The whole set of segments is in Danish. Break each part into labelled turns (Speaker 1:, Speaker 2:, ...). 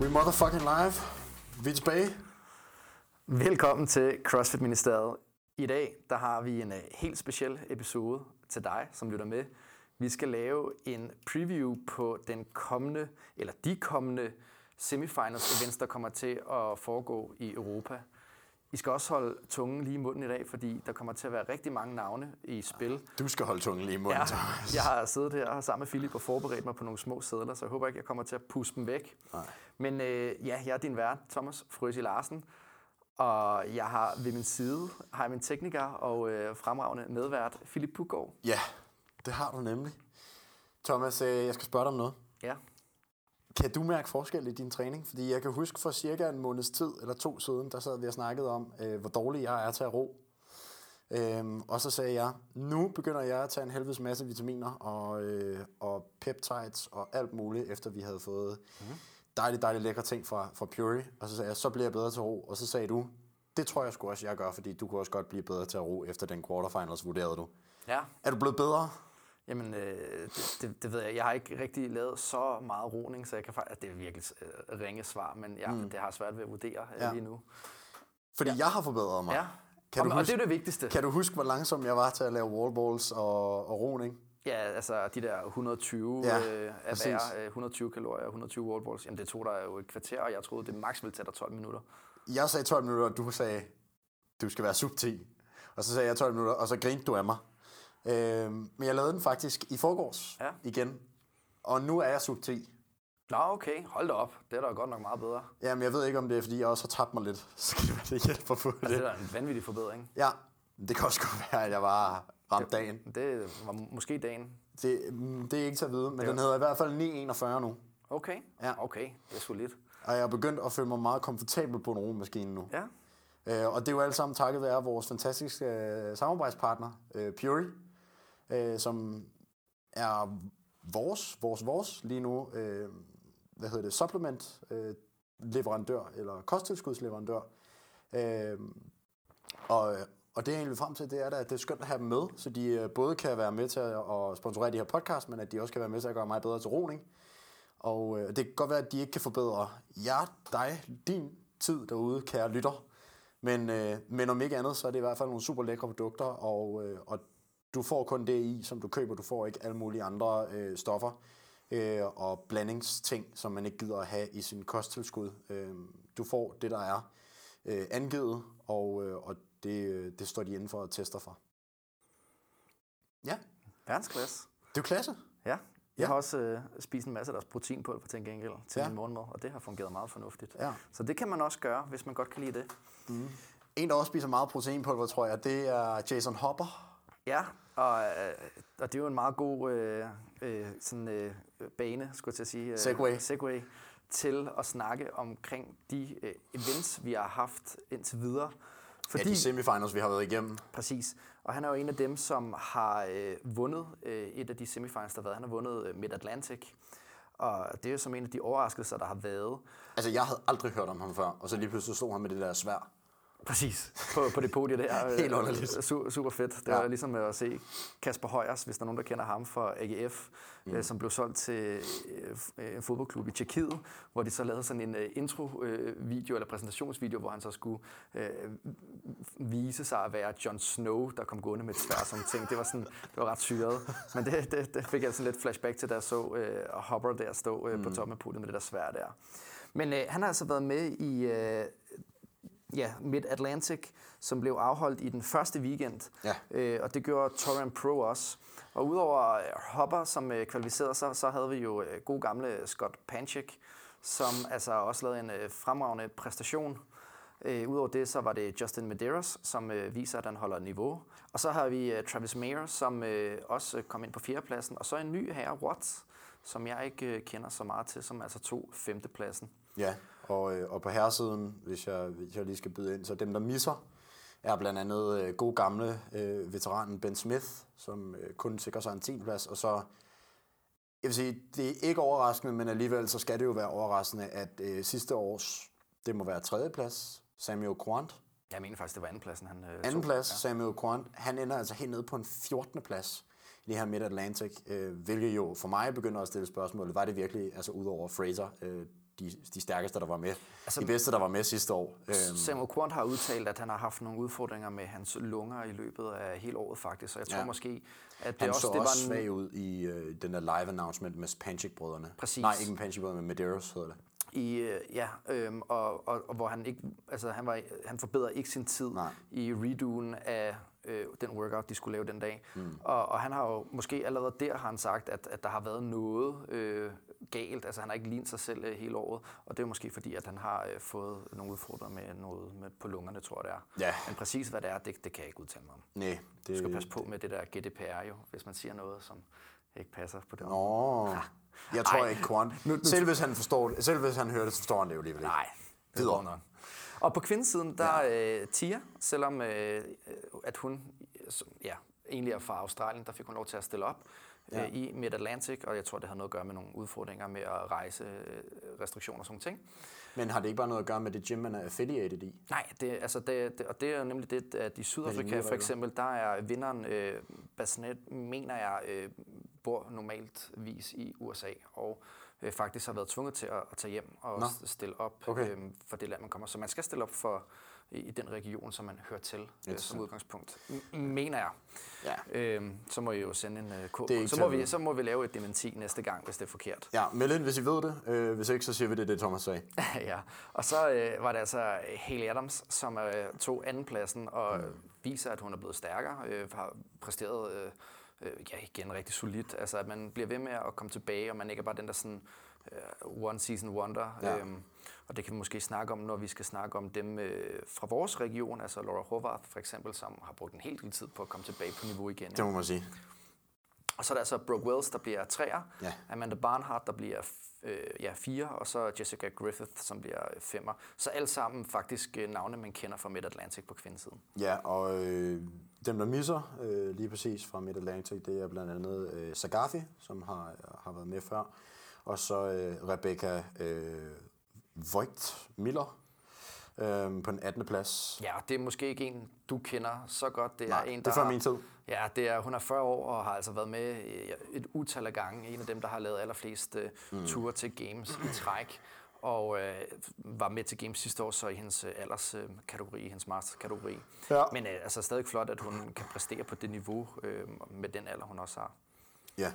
Speaker 1: We motherfucking live. Vi er tilbage.
Speaker 2: Velkommen til CrossFit Ministeriet. I dag der har vi en uh, helt speciel episode til dig, som lytter med. Vi skal lave en preview på den kommende, eller de kommende semifinals events, der kommer til at foregå i Europa. I skal også holde tungen lige i munden i dag, fordi der kommer til at være rigtig mange navne i spil.
Speaker 1: Du skal holde tungen lige i munden,
Speaker 2: Ja,
Speaker 1: Thomas.
Speaker 2: jeg har siddet her sammen med Philip og forberedt mig på nogle små sædler, så jeg håber ikke, jeg kommer til at puste dem væk.
Speaker 1: Nej.
Speaker 2: Men øh, ja, jeg er din vært, Thomas Frøsi Larsen, og jeg har ved min side har jeg min tekniker og øh, fremragende medvært, Philip Puggaard.
Speaker 1: Ja, det har du nemlig. Thomas, øh, jeg skal spørge dig om noget.
Speaker 2: Ja.
Speaker 1: Kan du mærke forskel i din træning? Fordi jeg kan huske for cirka en måneds tid eller to siden, der sad vi og snakkede om, øh, hvor dårlig jeg er til at ro. Øhm, og så sagde jeg, nu begynder jeg at tage en helvedes masse vitaminer og, øh, og peptides og alt muligt, efter vi havde fået mm. dejligt, dejligt lækre ting fra, fra Puri. Og så sagde jeg, så bliver jeg bedre til at ro. Og så sagde du, det tror jeg sgu også, jeg gør, fordi du kunne også godt blive bedre til at ro efter den quarterfinals, vurderede du.
Speaker 2: Ja,
Speaker 1: Er du blevet bedre?
Speaker 2: Jamen øh, det, det, det ved jeg. Jeg har ikke rigtig lavet så meget roning, så jeg kan faktisk, det er virkelig øh, ringe svar, men ja, mm. det har jeg svært ved at vurdere øh,
Speaker 1: Ja.
Speaker 2: lige nu.
Speaker 1: Fordi ja. jeg har forbedret mig.
Speaker 2: Ja,
Speaker 1: Kan
Speaker 2: og,
Speaker 1: du
Speaker 2: og
Speaker 1: huske-
Speaker 2: det er det vigtigste.
Speaker 1: Kan du huske, hvor langsom jeg var til at lave wallballs og, og roning?
Speaker 2: Ja, altså de der 120
Speaker 1: Ja,
Speaker 2: ja, øh, af hver, øh, 120 kalorier, 120 wallballs, jamen det tog dig jo et kvarter, og jeg troede, det maks ville tage dig 12 minutter.
Speaker 1: Jeg sagde 12 minutter, og du sagde, du skal være sub 10. Og så sagde jeg 12 minutter, og så grinte du af mig. Øhm, men jeg lavede den faktisk i forgårs
Speaker 2: Ja.
Speaker 1: igen. Og nu er jeg sub 10.
Speaker 2: Nå, okay, hold da op. Det er da godt nok meget bedre.
Speaker 1: Jamen, jeg ved ikke, om det er, fordi jeg også har tabt mig lidt. Så kan det være, det hjælper på
Speaker 2: Altså, det
Speaker 1: det.
Speaker 2: er da en vanvittig forbedring.
Speaker 1: Ja, det kan også godt være, at jeg var ramt dagen.
Speaker 2: Det var måske dagen.
Speaker 1: Det, mm, det er ikke til at vide, men
Speaker 2: Ja.
Speaker 1: den hedder i hvert fald 941 nu.
Speaker 2: Okay,
Speaker 1: Ja.
Speaker 2: okay, det er solidt.
Speaker 1: Og jeg er begyndt at føle mig meget komfortabel på en romaskine nu.
Speaker 2: Ja,
Speaker 1: Øh, og det er jo alt sammen takket være vores fantastiske øh, samarbejdspartner, øh, Puri, øh, som er vores, vores, vores lige nu, øh, hvad hedder det, supplement øh, leverandør, eller kosttilskudsleverandør. Øh, og, og det jeg egentlig vil frem til, det er da, at det er skønt at have dem med, så de øh, både kan være med til at, at sponsorere de her podcast, men at de også kan være med til at gøre mig bedre til roning. Og øh, det kan godt være, at de ikke kan forbedre jer, dig, din tid derude, kære lytter. Men, øh, men om ikke andet, så er det i hvert fald nogle super lækre produkter, og, øh, og du får kun det i, som du køber. Du får ikke alle mulige andre øh, stoffer øh, og blandingsting, som man ikke gider at have i sin kosttilskud. Øh, du får det, der er øh, angivet, og, øh, og det, øh, det står de inden for at teste for. Ja,
Speaker 2: verdensklasse.
Speaker 1: det er klasse.
Speaker 2: Ja, jeg
Speaker 1: Ja.
Speaker 2: har også øh, spist en masse af deres proteinpulver til en gengæld til
Speaker 1: Ja.
Speaker 2: min morgenmad, og det har fungeret meget fornuftigt.
Speaker 1: Ja.
Speaker 2: Så det kan man også gøre, hvis man godt kan lide det.
Speaker 1: En, der også spiser meget proteinpulver, tror jeg, det er Jason Hopper.
Speaker 2: Ja, og, øh, og det er jo en meget god øh, øh, sådan, øh, bane, skulle jeg til at sige. Øh,
Speaker 1: Segway.
Speaker 2: Segway til at snakke omkring de øh, events, vi har haft indtil videre.
Speaker 1: Ja, de semifinals, vi har været igennem.
Speaker 2: Præcis. Og han er jo en af dem, som har øh, vundet øh, et af de semifinals, der har været. Han har vundet øh, Mid-Atlantic. Og det er jo som en af de overraskelser, der har været.
Speaker 1: Altså, jeg havde aldrig hørt om ham før, og så lige pludselig stod han med det der svær.
Speaker 2: Præcis. På, på det podie der. øh,
Speaker 1: Helt underligt.
Speaker 2: Su- super fedt. Det
Speaker 1: Ja.
Speaker 2: var ligesom at se Kasper Højers, hvis der er nogen, der kender ham fra AGF, mm. øh, som blev solgt til øh, en fodboldklub i Tjekkiet, hvor de så lavede sådan en øh, intro-video, eller præsentationsvideo, hvor han så skulle øh, vise sig at være Jon Snow, der kom gående med et svær som ting. Det var, sådan, det var ret syret. Men det, det, det fik jeg sådan lidt flashback til, da jeg så øh, Hopper der stå øh, på toppen af podiet med det der svær der. Men øh, han har altså været med i øh, ja, Mid-Atlantic, som blev afholdt i den første weekend.
Speaker 1: Ja.
Speaker 2: Øh, og det gjorde Torian Pro også. Og udover øh, Hopper, som øh, kvalificerede sig, så havde vi jo øh, god gamle Scott Panchik, som altså også lavede en øh, fremragende præstation. Øh, Udover det, så var det Justin Medeiros, som øh, viser, at han holder niveau. Og så har vi øh, Travis Mayer, som øh, også øh, kom ind på fjerdepladsen. Og så en ny herre, Watts, som jeg ikke øh, kender så meget til, som altså tog femtepladsen.
Speaker 1: Ja, og, øh, og på herresiden, hvis jeg, hvis jeg lige skal byde ind, så dem, der misser, er blandt andet øh, god gamle øh, veteranen Ben Smith, som øh, kun sikrer sig en 10. plads, og så, jeg vil sige, det er ikke overraskende, men alligevel så skal det jo være overraskende, at øh, sidste års, det må være tredje plads, Samuel Quant,
Speaker 2: Jeg mener faktisk, det var andenpladsen, han øh,
Speaker 1: anden plads, ja. Samuel Quant, han ender altså helt nede på en 14. plads i det her Mid-Atlantic, øh, hvilket jo for mig begynder at stille spørgsmålet, var det virkelig, altså udover Fraser, øh, de, de stærkeste, der var med. Altså, de bedste, der var med sidste år.
Speaker 2: Øhm. Samuel Quant har udtalt, at han har haft nogle udfordringer med hans lunger i løbet af hele året faktisk, så jeg tror ja. måske, at det
Speaker 1: han
Speaker 2: også...
Speaker 1: så
Speaker 2: det
Speaker 1: også var en... svag ud i øh, den der live announcement med Panchik-brødrene.
Speaker 2: Præcis.
Speaker 1: Nej, ikke med Panchik-brødrene, med Medeiros hedder det.
Speaker 2: I, øh, ja, øhm, og, og, og, hvor han ikke, altså han, var, han forbedrede ikke sin tid Nej. i redoen af øh, den workout, de skulle lave den dag. Mm. Og, og han har jo måske allerede der har han sagt, at, at der har været noget øh, galt. Altså han har ikke lignet sig selv øh, hele året, og det er måske fordi, at han har øh, fået nogle udfordringer med noget med, på lungerne, tror jeg det er.
Speaker 1: Ja.
Speaker 2: Men præcis hvad det er, det, det kan jeg ikke udtale mig om.
Speaker 1: Nej. Det...
Speaker 2: Du skal passe på med det der GDPR jo, hvis man siger noget, som ikke passer på det.
Speaker 1: Nå. Ja. Jeg tror Ej. ikke, Korn. Selv, hvis han forstår det, selv hvis han hører det, så forstår han det jo alligevel ikke.
Speaker 2: Nej, det er nok. Og på kvindesiden, der ja. øh, Tia, selvom øh, at hun ja, egentlig er fra Australien, der fik hun lov til at stille op ja. øh, i Mid-Atlantic, og jeg tror, det havde noget at gøre med nogle udfordringer med at rejse øh, restriktioner og sådan ting.
Speaker 1: Men har det ikke bare noget at gøre med det gym, man er affiliated i?
Speaker 2: Nej, det, altså det, det, og det er nemlig det, at i Sydafrika for eksempel, der er vinderen, øh, Basnet, mener jeg, øh, bor normalt vis i USA, og øh, faktisk har været tvunget til at, at tage hjem og Nå. stille op okay. øh, for det land, man kommer. Så man skal stille op for i, i den region, som man hører til øh, som udgangspunkt. M- mener jeg. Ja. Øhm, så må I jo sende en uh, kode. Så må, vi, så må vi lave et dementi næste gang, hvis det er forkert.
Speaker 1: Ja, meld ind, hvis I ved det. Øh, hvis ikke, så siger vi det, det Thomas sagde.
Speaker 2: ja, og så øh, var det altså Haley Adams, som øh, tog andenpladsen og mm. viser, at hun er blevet stærkere. Øh, har præsteret... Øh, øh, ja, igen rigtig solidt. Altså, at man bliver ved med at komme tilbage, og man ikke er bare den der sådan one season wonder. Ja. Øhm, og det kan vi måske snakke om, når vi skal snakke om dem øh, fra vores region, altså Laura Horvath for eksempel, som har brugt en hel del tid på at komme tilbage på niveau igen.
Speaker 1: Det må man sige.
Speaker 2: Og så er der altså Brooke Wells, der bliver træer, ja. Amanda Barnhart, der bliver øh, ja, fire, og så Jessica Griffith, som bliver femmer. Så alle sammen faktisk øh, navne, man kender fra Mid-Atlantic på kvindesiden.
Speaker 1: Ja, og øh, dem, der misser øh, lige præcis fra Mid-Atlantic, det er blandt andet øh, Sagafi, som har, har været med før, og så øh, Rebecca øh, Voigt Miller øh, på den 18. plads.
Speaker 2: Ja, det er måske ikke en, du kender så godt.
Speaker 1: Det er Nej, en, der det er
Speaker 2: fra
Speaker 1: min tid.
Speaker 2: Ja, det er, hun er 40 år og har altså været med et utal af gange. En af dem, der har lavet allerflest uh, mm. ture til Games i træk. Og øh, var med til Games sidste år, så i hendes øh, alderskategori, hendes masterkategori. Ja. Men øh, altså stadig flot, at hun kan præstere på det niveau øh, med den alder, hun også har.
Speaker 1: Ja,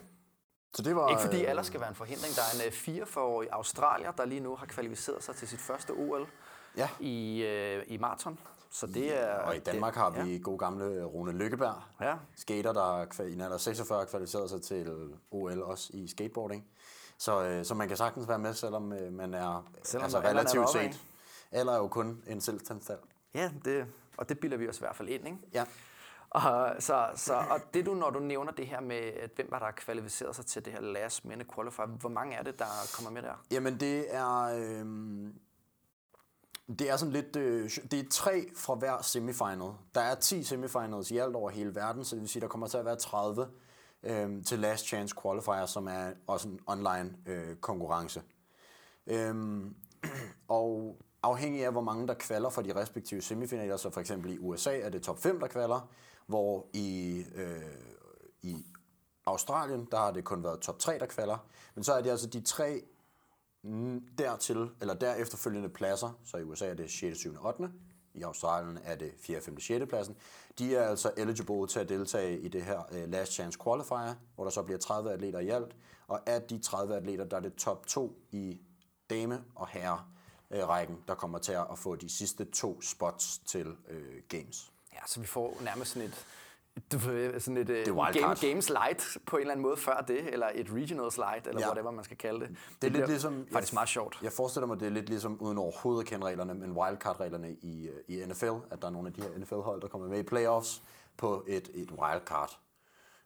Speaker 1: så det var,
Speaker 2: Ikke fordi alder skal være en forhindring. Der er en 44-årig øh, australier, der lige nu har kvalificeret sig til sit første OL ja. i, øh, i maraton. Så det er,
Speaker 1: og i Danmark
Speaker 2: det,
Speaker 1: har vi ja. god gamle Rune Lykkeberg, ja. skater, der i en alder 46 kvalificeret sig til OL også i skateboarding. Så, øh, så man kan sagtens være med, selvom øh, man er selvom altså, relativt set. Alder er jo kun en selvstandstal.
Speaker 2: Ja, det, og det bilder vi os i hvert fald ind, ikke?
Speaker 1: Ja.
Speaker 2: Og, så, så, og det du, når du nævner det her med, at hvem var der kvalificeret sig til det her last minute qualifier, hvor mange er det, der kommer med der?
Speaker 1: Jamen det er, øh, det er sådan lidt, øh, det er tre fra hver semifinal. Der er 10 semifinals i alt over hele verden, så det vil sige, der kommer til at være 30 øh, til last chance qualifier, som er også en online øh, konkurrence. Øh, og afhængig af, hvor mange der kvaler for de respektive semifinaler, så for eksempel i USA er det top 5, der kvaler, hvor i, øh, i Australien, der har det kun været top 3, der kvalder. Men så er det altså de tre dertil, eller derefterfølgende pladser, så i USA er det 6., 7., 8., i Australien er det 4., 5., 6. pladsen. De er altså eligible til at deltage i det her uh, Last Chance Qualifier, hvor der så bliver 30 atleter i alt. Og af de 30 atleter, der er det top 2 i dame- og herre-rækken, øh, der kommer til at få de sidste to spots til uh, Games.
Speaker 2: Ja, så vi får nærmest sådan et, du ved, sådan et det game, Games Light på en eller anden måde før det, eller et Regional Light, eller ja. whatever man skal kalde det. Det,
Speaker 1: det er lidt ligesom...
Speaker 2: Faktisk meget sjovt.
Speaker 1: Jeg forestiller mig, det er lidt ligesom, uden overhovedet at kende reglerne, men wildcard-reglerne i, øh, i NFL, at der er nogle af de her NFL-hold, der kommer med i playoffs på et, et wildcard.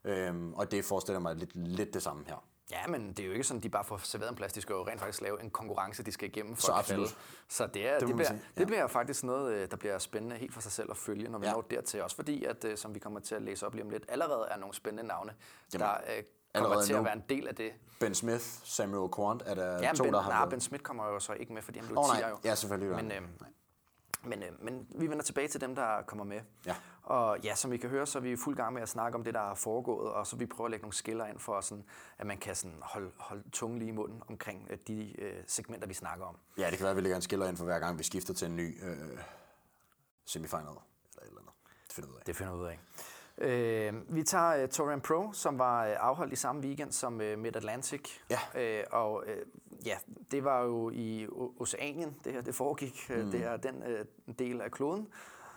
Speaker 1: Øhm, og det forestiller mig lidt, lidt det samme her.
Speaker 2: Ja, men det er jo ikke sådan, de bare får serveret en plads. De skal jo rent faktisk lave en konkurrence, de skal igennem for
Speaker 1: så at absolut.
Speaker 2: Så det, er, det, det, bliver, sige, ja. det bliver faktisk noget, øh, der bliver spændende helt for sig selv at følge, når vi ja. når dertil. Også fordi, at, øh, som vi kommer til at læse op lige om lidt, allerede er nogle spændende navne, Jamen, der øh, kommer til nu. at være en del af det.
Speaker 1: Ben Smith, Samuel Quant, er der
Speaker 2: ja,
Speaker 1: to,
Speaker 2: ben,
Speaker 1: der har
Speaker 2: nej, Ben Smith kommer jo så ikke med, fordi han blev oh, 10
Speaker 1: jo. Ja, selvfølgelig.
Speaker 2: Men, øh, Men, øh, men vi vender tilbage til dem, der kommer med.
Speaker 1: Ja.
Speaker 2: Og ja, som I kan høre, så er vi i fuld gang med at snakke om det, der er foregået, og så vi prøver at lægge nogle skiller ind for, sådan, at man kan sådan holde, holde tungen lige i munden omkring øh, de øh, segmenter, vi snakker om.
Speaker 1: Ja, det kan være, at vi lægger en skiller ind for hver gang, vi skifter til en ny øh, semifinal eller et eller andet. Det finder vi ud af.
Speaker 2: Det finder vi ud af. Øh, vi tager uh, Torian Pro, som var uh, afholdt i samme weekend som uh, Mid-Atlantic.
Speaker 1: Ja.
Speaker 2: Øh, og uh, ja, det var jo i O- Oceanien, det her det foregik. Mm. Det er den uh, del af kloden.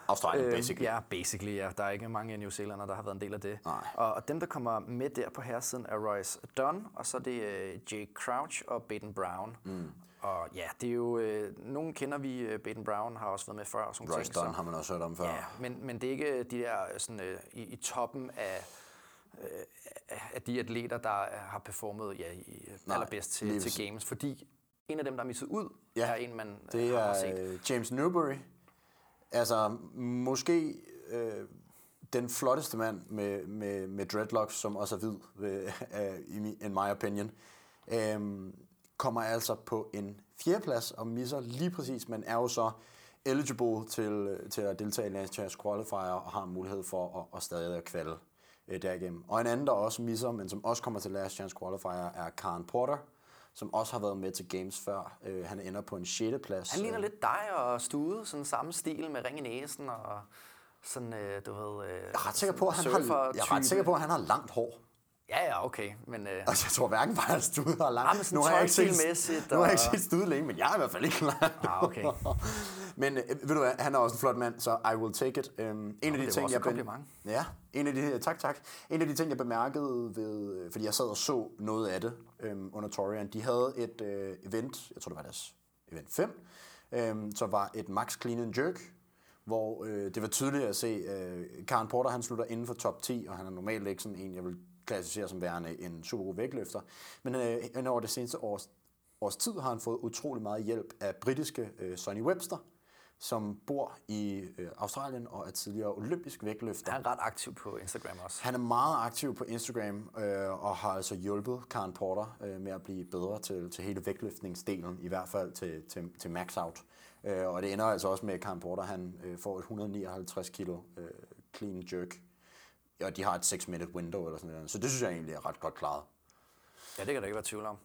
Speaker 1: Australien, basically.
Speaker 2: Ja, basically, ja. Der er ikke mange New Zealander, der har været en del af det.
Speaker 1: Nej.
Speaker 2: Og, og dem, der kommer med der på herresiden, er Royce Dunn, og så er det uh, Jake Crouch og Baden Brown. Mm. Og ja, det er jo... Øh, nogen kender vi, øh, Baden Brown har også været med før. Sådan
Speaker 1: Royce Dunn har man også hørt om før.
Speaker 2: Ja, men, men det er ikke de der sådan, øh, i, i toppen af, øh, af de atleter, der har performet ja, i,
Speaker 1: Nej,
Speaker 2: allerbedst til, til games, fordi en af dem, der er misset ud,
Speaker 1: Ja,
Speaker 2: er en, man
Speaker 1: Det
Speaker 2: øh, har
Speaker 1: er
Speaker 2: set.
Speaker 1: øh, James Newbury. Altså, måske øh, den flotteste mand med, med, med dreadlocks, som også er hvid, øh, er, i in my opinion, øh, kommer altså på en fjerdeplads og misser lige præcis, men er jo så eligible til, til at deltage i Last Chance Qualifier og har mulighed for at, at stadig at kvalde øh, derigennem. Og en anden, der også misser, men som også kommer til Last Chance Qualifier, er Karen Porter, som også har været med til Games før. Øh, han ender på en 6. plads.
Speaker 2: Han ligner lidt dig og Stude, sådan samme stil med ring i næsen og sådan, øh, du ved... Øh,
Speaker 1: Jeg er ret sikker på, at han har, jeg er ret sikker på, at han har langt hår.
Speaker 2: Ja, ja, okay, men... Øh,
Speaker 1: Altså, jeg tror hverken bare, at Stude har langt.
Speaker 2: Men sådan
Speaker 1: nu har jeg ikke set, nu har jeg ikke set Stude længe, men jeg er i hvert fald ikke langt.
Speaker 2: Ah, okay.
Speaker 1: men øh, ved du hvad, han er også en flot mand, så I will take it. Um, en af de
Speaker 2: det var
Speaker 1: ting, jeg
Speaker 2: kompliment.
Speaker 1: Ja, en af de, tak, tak. En af de ting, jeg bemærkede ved, øh, fordi jeg sad og så noget af det øhm, under Torian, de havde et øh, event, jeg tror det var deres event 5, øhm, så var et max clean and jerk, hvor øh, det var tydeligt at se, øh, Karen Porter han slutter inden for top 10, og han er normalt ikke sådan en, jeg vil klassificere som værende en super god vægtløfter. Men øh, over det seneste års, års tid har han fået utrolig meget hjælp af britiske øh, Sonny Webster, som bor i øh, Australien og er tidligere olympisk vægtløfter.
Speaker 2: han er ret aktiv på Instagram også.
Speaker 1: Han er meget aktiv på Instagram øh, og har altså hjulpet Karen Porter øh, med at blive bedre til, til hele vægtløftningsdelen, i hvert fald til, til, til max out. Øh, og det ender altså også med, at Karen Porter han, øh, får et 159 kilo øh, clean jerk. Og de har et 6 minute window eller sådan noget. Så det synes jeg egentlig er ret godt klaret.
Speaker 2: Ja, det kan der ikke være tvivl om.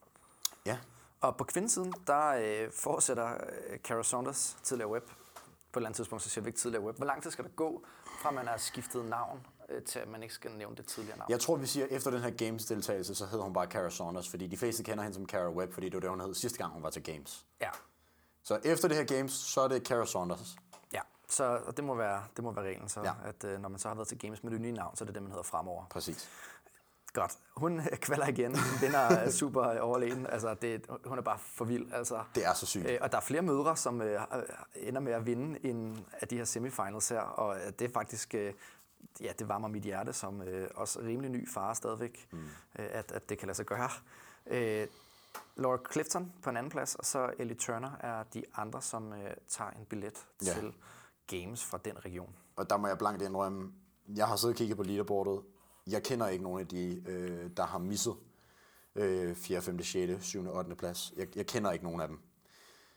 Speaker 1: Ja,
Speaker 2: Og på kvindesiden, der øh, fortsætter øh, Cara Saunders tidligere web. På et eller andet tidspunkt, så siger vi ikke tidligere web. Hvor lang tid skal der gå, fra man har skiftet navn, øh, til at man ikke skal nævne det tidligere navn?
Speaker 1: jeg tror, vi siger, at efter den her Games-deltagelse, så hedder hun bare Cara Saunders, fordi de fleste kender hende som Cara Webb, fordi det var det, hun hed sidste gang, hun var til Games.
Speaker 2: Ja.
Speaker 1: Så efter det her Games, så er det Cara Saunders.
Speaker 2: Så og det må være, det må være reglen, så,
Speaker 1: Ja.
Speaker 2: at øh, når man så har været til Games med det nye navn, så er det det, man hedder fremover.
Speaker 1: Præcis.
Speaker 2: Godt. Hun øh, kvalder igen. Hun vinder øh, super overlegen. Altså, det, hun er bare for vild. Altså.
Speaker 1: Det er så sygt.
Speaker 2: Øh, og der er flere mødre, som øh, ender med at vinde en af de her semifinals her, og øh, det er faktisk, øh, ja, det varmer mit hjerte som øh, også rimelig ny far stadigvæk, mm. øh, at, at det kan lade sig gøre. Øh, Laura Clifton på en anden plads, og så Ellie Turner er de andre, som øh, tager en billet
Speaker 1: Ja.
Speaker 2: til Games fra den region.
Speaker 1: Og der må jeg blankt indrømme, jeg har siddet og kigget på leaderboardet. Jeg kender ikke nogen af de, øh, der har misset øh, 4., 5., 6., 7., 8. plads. Jeg, jeg kender ikke nogen af dem.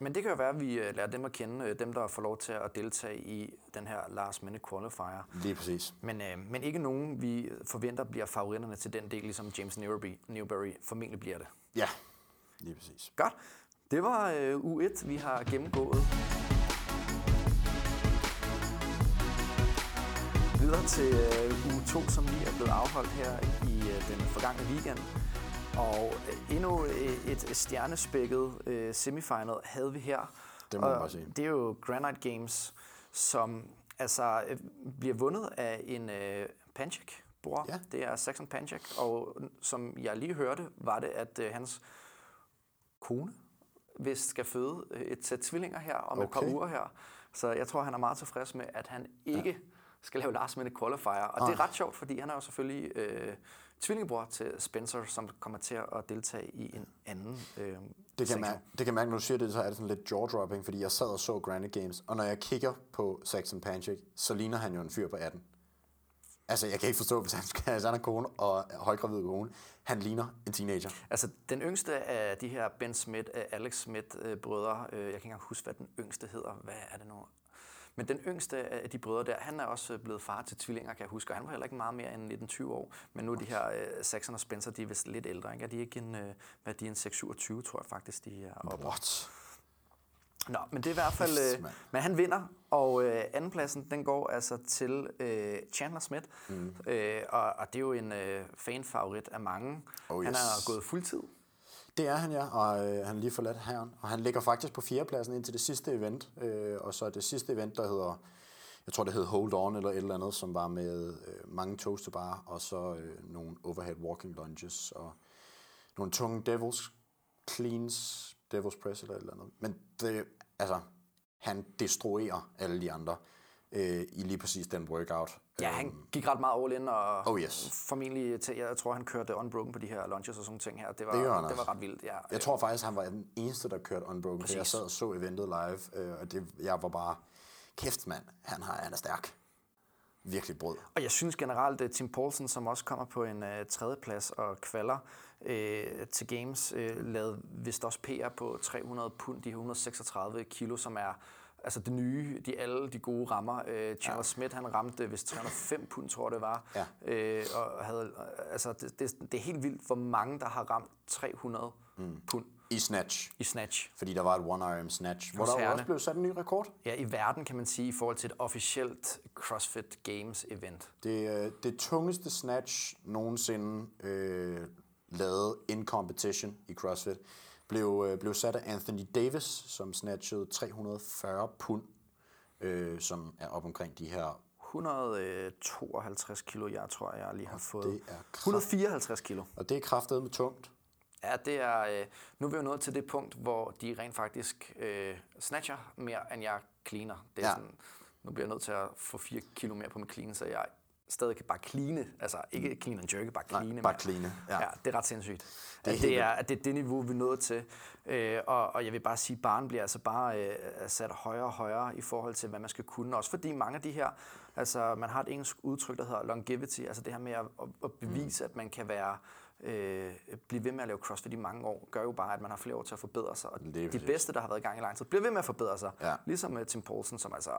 Speaker 2: Men det kan jo være, at vi øh, lærer dem at kende, øh, dem der får lov til at deltage i den her last minute qualifier.
Speaker 1: Lige præcis.
Speaker 2: Men, øh, men ikke nogen, vi forventer bliver favoritterne til den del, ligesom James Newberry, Newberry formentlig bliver det.
Speaker 1: Ja, lige præcis.
Speaker 2: Godt. Det var øh, U1, vi har gennemgået. Videre til øh, U2, som lige er blevet afholdt her i øh, den forgangne weekend. Og øh, endnu øh, et stjernespækket øh, semifinal havde vi her.
Speaker 1: Det må man bare sige.
Speaker 2: Det er jo Granite Games, som altså øh, bliver vundet af en øh, Panchik bror.
Speaker 1: Ja.
Speaker 2: Det er Saxon Panchik, og som jeg lige hørte, var det, at øh, hans kone vist skal føde et sæt tvillinger her om okay. et par uger her. Så jeg tror, han er meget tilfreds med, at han ikke ja. Skal lave last minute qualifier. Og
Speaker 1: Ah.
Speaker 2: det er ret sjovt, fordi han er jo selvfølgelig øh, tvillingebror til Spencer, som kommer til at deltage i en anden øh,
Speaker 1: Det kan,
Speaker 2: sektion.
Speaker 1: mærke, det kan mærke, når du siger det, så er det sådan lidt jaw-dropping, fordi jeg sad og så Granite Games, og når jeg kigger på Saxon Panchik, så ligner han jo en fyr på 18. Altså, jeg kan ikke forstå, hvis han, skal, hvis han er kone og højgravid kone. Han ligner en teenager.
Speaker 2: Altså, den yngste af de her Ben Smith, øh, Alex Smith-brødre, øh, jeg kan ikke engang huske, hvad den yngste hedder. Hvad er det nu? Men den yngste af de brødre der, han er også blevet far til tvillinger, kan jeg huske, og han var heller ikke meget mere end 19-20 år. Men nu er de her øh, Saxon og Spencer, de er vist lidt ældre, ikke? Er de ikke en, øh, hvad er de, en 6-27, tror jeg faktisk, de er oppe.
Speaker 1: What?
Speaker 2: Nå, men det er i hvert fald...
Speaker 1: Yes,
Speaker 2: Øh, men han vinder, og øh, andenpladsen, den går altså til øh, Chandler Smith. Mm. Øh, og, og det er jo en øh, fanfavorit af mange.
Speaker 1: Oh,
Speaker 2: Han
Speaker 1: yes.
Speaker 2: er gået fuldtid.
Speaker 1: Det er han, ja, og øh, han er lige forladt herren. Og han ligger faktisk på fjerdepladsen indtil det sidste event. Øh, og så det sidste event, der hedder, jeg tror det hed Hold On eller et eller andet, som var med øh, mange toes to bar, og så øh, nogle overhead walking lunges, og nogle tunge devils cleans, devils press eller et eller andet. Men det, altså, han destruerer alle de andre øh, i lige præcis den workout.
Speaker 2: Ja, han gik ret meget all in, og
Speaker 1: Oh, yes.
Speaker 2: formentlig til, jeg tror, han kørte unbroken på de her lunges og sådan nogle ting her. Det var,
Speaker 1: Det
Speaker 2: det
Speaker 1: også.
Speaker 2: var ret vildt, ja.
Speaker 1: Jeg tror faktisk, han var den eneste, der kørte unbroken. Præcis. Jeg sad og så eventet live, øh, og det, jeg var bare, kæft mand, han, har, han er stærk. Virkelig brød.
Speaker 2: Og jeg synes generelt, at Tim Paulsen, som også kommer på en uh, tredjeplads og kvalder øh, til Games, øh, lavede vist også PR på 300 pund, de 136 kilo, som er altså det nye, de alle de gode rammer. Øh, Chandler ja. Smith, han ramte vist 305 pund, tror jeg det var.
Speaker 1: Ja.
Speaker 2: Øh, og havde, altså det, det, det er helt vildt, hvor mange, der har ramt 300 mm. pund
Speaker 1: I snatch.
Speaker 2: i snatch.
Speaker 1: Fordi der var et one-arm snatch, hvor
Speaker 2: Hos
Speaker 1: der også blev sat en ny rekord.
Speaker 2: Ja, i verden kan man sige, i forhold til et officielt CrossFit Games event.
Speaker 1: Det, øh, det tungeste snatch nogensinde øh, lavet in competition i CrossFit blev, øh, blev sat af Anthony Davis, som snatchede 340 pund, øh, som er op omkring de her
Speaker 2: 152 kilo, jeg tror, jeg lige har fået.
Speaker 1: det er kraft-
Speaker 2: 154 kilo.
Speaker 1: Og det er kraftet med tungt.
Speaker 2: Ja, det er, øh, nu er vi jo nået til det punkt, hvor de rent faktisk øh, snatcher mere, end jeg cleaner. Det er
Speaker 1: Ja.
Speaker 2: sådan, nu bliver jeg nødt til at få 4 kilo mere på min clean, så jeg stadig kan bare cleane. Altså ikke clean and jerke, bare.
Speaker 1: Mm. bare
Speaker 2: mere.
Speaker 1: cleane, ja.
Speaker 2: Ja. det er ret sindssygt.
Speaker 1: Det er
Speaker 2: Det,
Speaker 1: helt
Speaker 2: det, er, at det er det niveau, vi er nået til. Øh, og, og jeg vil bare sige, at barn bliver altså bare øh, sat højere og højere i forhold til, hvad man skal kunne. Også fordi mange af de her, altså man har et engelsk udtryk, der hedder longevity, altså det her med at, at, at bevise, at man kan være øh, blive ved med at lave CrossFit i mange år, gør jo bare, at man har flere år til at forbedre sig. Og de
Speaker 1: præcis.
Speaker 2: bedste, der har været i gang i lang tid, bliver ved med at forbedre sig.
Speaker 1: Ja.
Speaker 2: Ligesom uh, Tim Poulsen, som altså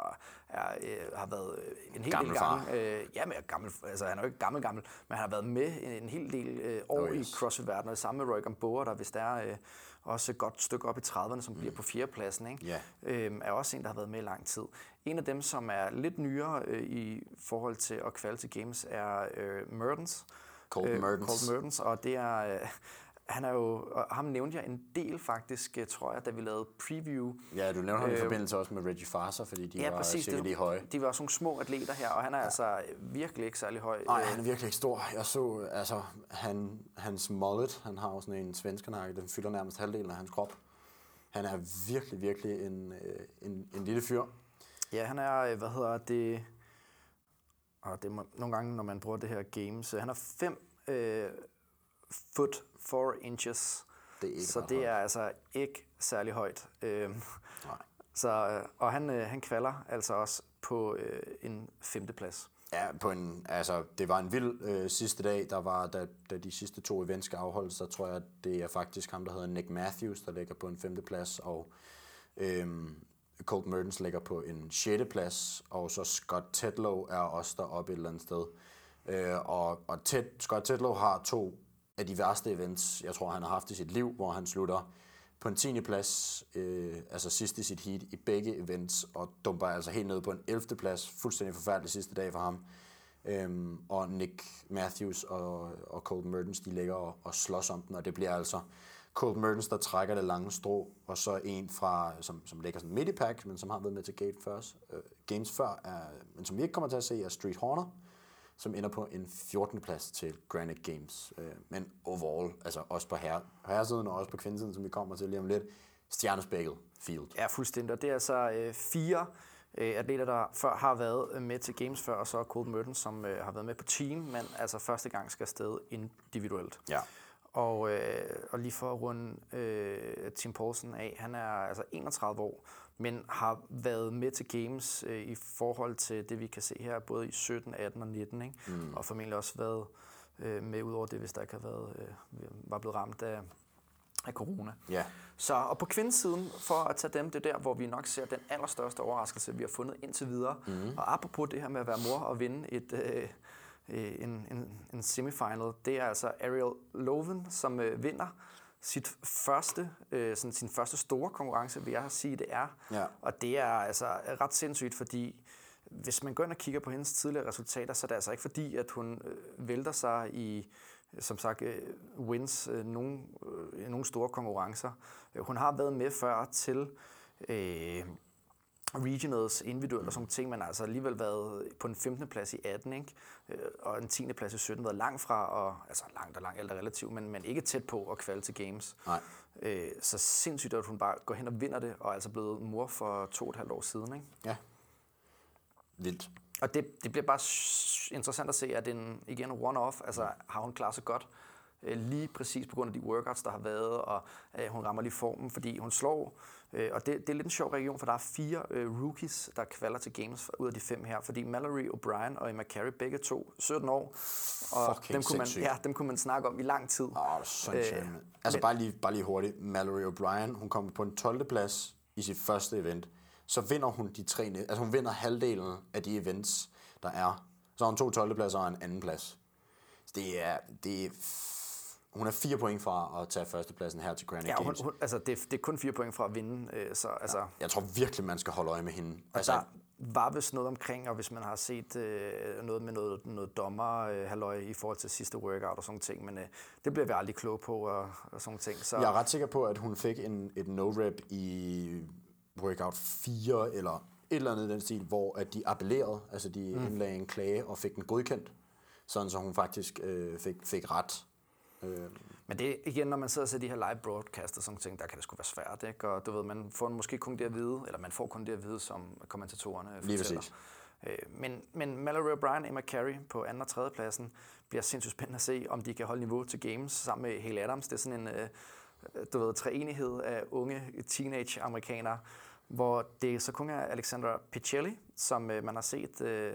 Speaker 2: er, øh, har været øh, en hel
Speaker 1: Gammel
Speaker 2: del gange. Øh, ja, men er gammel, altså han er jo ikke gammel gammel, men han har været med en hel del øh, år
Speaker 1: Oh, yes.
Speaker 2: i CrossFit-verdenen, og det samme med Roy Gamboa, der hvis der er øh, også et godt stykke op i 30'erne, som mm. bliver på fjerdepladsen, ikke?
Speaker 1: Ja.
Speaker 2: Øhm, er også en, der har været med i lang tid. En af dem, som er lidt nyere øh, i forhold til at kvalde til Games, er øh, Mertens.
Speaker 1: Colton Mertens.
Speaker 2: Colton Mertens, og det er... Øh, han er jo, og ham nævnte jeg en del faktisk, øh, tror jeg, da vi lavede preview.
Speaker 1: Ja, du nævner ham i
Speaker 2: Øh,
Speaker 1: forbindelse også med Reggie Farser, fordi de
Speaker 2: Ja,
Speaker 1: var
Speaker 2: præcis.
Speaker 1: sikkert
Speaker 2: Det,
Speaker 1: lige høje.
Speaker 2: de var også nogle små atleter her, og han er ja. altså virkelig ikke særlig høj.
Speaker 1: Nej,
Speaker 2: Øh,
Speaker 1: han er virkelig ikke stor. Jeg så, altså, han, hans mullet, han har jo sådan en svenskernakke, den fylder nærmest halvdelen af hans krop. Han er virkelig, virkelig en, øh, en, en lille fyr.
Speaker 2: Ja, han er, øh, hvad hedder det, og det må, nogle gange, når man bruger det her games, øh, han er 5 øh, foot 4 inches,
Speaker 1: Det er ikke
Speaker 2: så det
Speaker 1: højt.
Speaker 2: er altså ikke særlig højt. Øh,
Speaker 1: Nej.
Speaker 2: så, øh, og han, øh, han kvalder altså også på øh, en femteplads.
Speaker 1: Ja, på en, altså, det var en vild øh, sidste dag, der var, da, da de sidste to events skal afholdes, så tror jeg, det er faktisk ham, der hedder Nick Matthews, der ligger på en femte plads, og øhm, Colt Mertens ligger på en sjette plads, og så Scott Tedlow er også deroppe et eller andet sted. Øh, og og Ted, Scott Tedlow har to af de værste events, jeg tror, han har haft i sit liv, hvor han slutter på en 10. plads, øh, altså sidst i sit heat i begge events, og dumper altså helt ned på en 11. plads, fuldstændig forfærdelig sidste dag for ham. Øhm, og Nick Matthews og, og Colt Mertens, de ligger og, og slås om den, og det bliver altså Colt Mertens, der trækker det lange strå, og så en fra, som, som ligger sådan midt i pack, men som har været med til Gate først, øh, Games før, er, men som vi ikke kommer til at se, er Street Horner, som ender på en 14. plads til Granite Games. Øh, men overall, altså også på herre, herresiden og også på kvindesiden, som vi kommer til lige om lidt, stjernespækket field.
Speaker 2: Ja, fuldstændig. Og det er altså øh, fire øh, atleter, der før har været øh, med til Games før, og så Colt Mertens, som øh, har været med på team, men altså første gang skal afsted individuelt.
Speaker 1: Ja.
Speaker 2: Og, øh, og lige for at runde øh, Tim Poulsen af, han er altså 31 år, men har været med til Games øh, i forhold til det, vi kan se her, både i 17, 18 og 19, ikke? Mm. og formentlig også været øh, med ud over det, hvis der ikke har været, øh, var blevet ramt af, af corona.
Speaker 1: Ja.
Speaker 2: Så, og på kvindesiden, for at tage dem, det er der, hvor vi nok ser den allerstørste overraskelse, vi har fundet indtil videre. Mm. Og apropos det her med at være mor og vinde et, øh, en, en, en semifinal, det er altså Ariel Loven, som øh, vinder sit første, øh, sådan sin første store konkurrence, vil jeg sige, det er.
Speaker 1: Ja.
Speaker 2: Og det er altså ret sindssygt, fordi hvis man går ind og kigger på hendes tidligere resultater, så er det altså ikke fordi, at hun øh, vælter sig i, som sagt, øh, wins øh, nogle, øh, nogle store konkurrencer. Øh, Hun har været med før til øh, regionals individuelt og sådan ting, men altså alligevel været på en 15. plads i 18, ikke? Øh, og en 10. plads i 17, været langt fra, og, altså langt og langt, alt er relativt, men, men ikke tæt på at kvalde til games.
Speaker 1: Nej.
Speaker 2: Øh, så sindssygt, at hun bare går hen og vinder det, og er altså blevet mor for to og et halvt år siden, ikke?
Speaker 1: Ja. Vildt.
Speaker 2: Og det, det bliver bare interessant at se, at den igen one-off, altså har hun klaret sig godt, lige præcis på grund af de workouts, der har været, og øh, hun rammer lige formen, fordi hun slår, øh, og det, det er lidt en sjov region, for der er fire øh, rookies, der kvalder til games ud af de fem her, fordi Mallory O'Brien og Emma Carey, begge to, 17 år, og
Speaker 1: Fucking
Speaker 2: dem kunne, man,
Speaker 1: sindssygt.
Speaker 2: ja, dem kunne man snakke om i lang tid.
Speaker 1: Åh, oh,
Speaker 2: Øh,
Speaker 1: øh, Altså
Speaker 2: men-
Speaker 1: bare lige, bare lige hurtigt. Mallory O'Brien, hun kom på en 12. plads i sit første event. Så vinder hun de tre, altså hun vinder halvdelen af de events, der er. Så har hun to 12. pladser og en anden plads. Det er, det er, hun er fire point fra at tage førstepladsen her til Granite
Speaker 2: Ja, hun,
Speaker 1: Games.
Speaker 2: hun, altså det, det er kun fire point fra at vinde, øh, så altså...
Speaker 1: Jeg tror virkelig, man skal holde øje med hende.
Speaker 2: Altså, der var vist noget omkring, og hvis man har set øh, noget med noget, noget dommer øh, halløj i forhold til sidste workout og sådan ting, men øh, det bliver vi aldrig kloge på og, og sådan ting. Så
Speaker 1: Jeg er ret sikker på, at hun fik en, et no-rep i workout 4 eller et eller andet i den stil, hvor at de appellerede, altså de mm. indlagde en klage og fik den godkendt, sådan så hun faktisk øh, fik, fik ret. Øh,
Speaker 2: Men det igen, når man sidder og ser de her live broadcast og sådan ting, der kan det sgu være svært, ikke? Og du ved, man får måske kun det at vide, eller man får kun det at vide, som kommentatorerne
Speaker 1: Lige
Speaker 2: fortæller.
Speaker 1: præcis.
Speaker 2: Øh, men, men Mallory O'Brien og Emma Carey på anden og tredje pladsen bliver sindssygt spændende at se, om de kan holde niveau til games sammen med Hale Adams. Det er sådan en, øh, du ved, treenighed af unge teenage-amerikanere, hvor det så kun er Alexandra Picelli, som øh, man har set øh,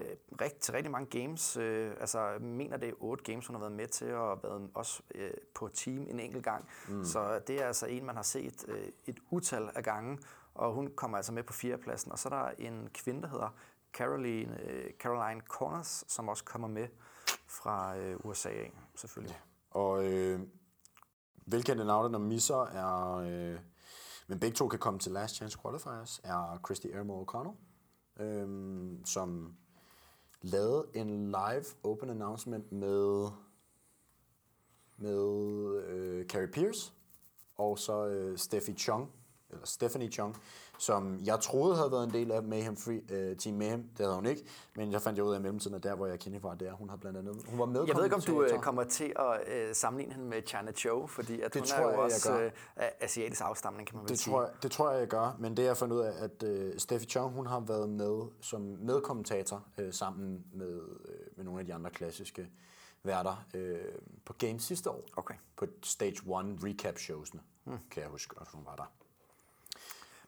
Speaker 2: øh, rigt, til rigtig mange games. Øh, altså, mener, det er otte games, hun har været med til, og været også øh, på team en enkelt gang. Mm. Så det er altså en, man har set øh, et utal af gange, og hun kommer altså med på fjerdepladsen. Og så er der en kvinde, der hedder Caroline, øh, Caroline Corners, som også kommer med fra øh, USA af, selvfølgelig.
Speaker 1: og øh, velkendte navne, der misser, er, øh, men begge to kan komme til Last Chance Qualifiers, er Christy Ermo O'Connell, øh, som lavet en live open announcement med med øh, Carrie Pierce og så øh, Steffi Chung, eller Stephanie Chung, som jeg troede havde været en del af Mayhem Free, øh, Team Mayhem. Det havde hun ikke, men jeg fandt jo ud af i mellemtiden, at der, hvor jeg kender fra, det er, hun har blandt andet... Hun var med
Speaker 2: Jeg ved ikke, om du øh, kommer til at øh, sammenligne hende med China Cho, fordi at
Speaker 1: Det
Speaker 2: hun
Speaker 1: tror
Speaker 2: er jo
Speaker 1: jeg, jeg
Speaker 2: også øh, af asiatisk afstamning, kan man vel
Speaker 1: Det
Speaker 2: sige.
Speaker 1: tror, jeg, det tror jeg, jeg gør, men det jeg fandt ud af, at øh, Steffi Chung, hun har været med som medkommentator øh, sammen med, øh, med nogle af de andre klassiske værter øh, på Games sidste år.
Speaker 2: Okay.
Speaker 1: På Stage 1 recap showsene, hmm. kan jeg huske, at hun var der.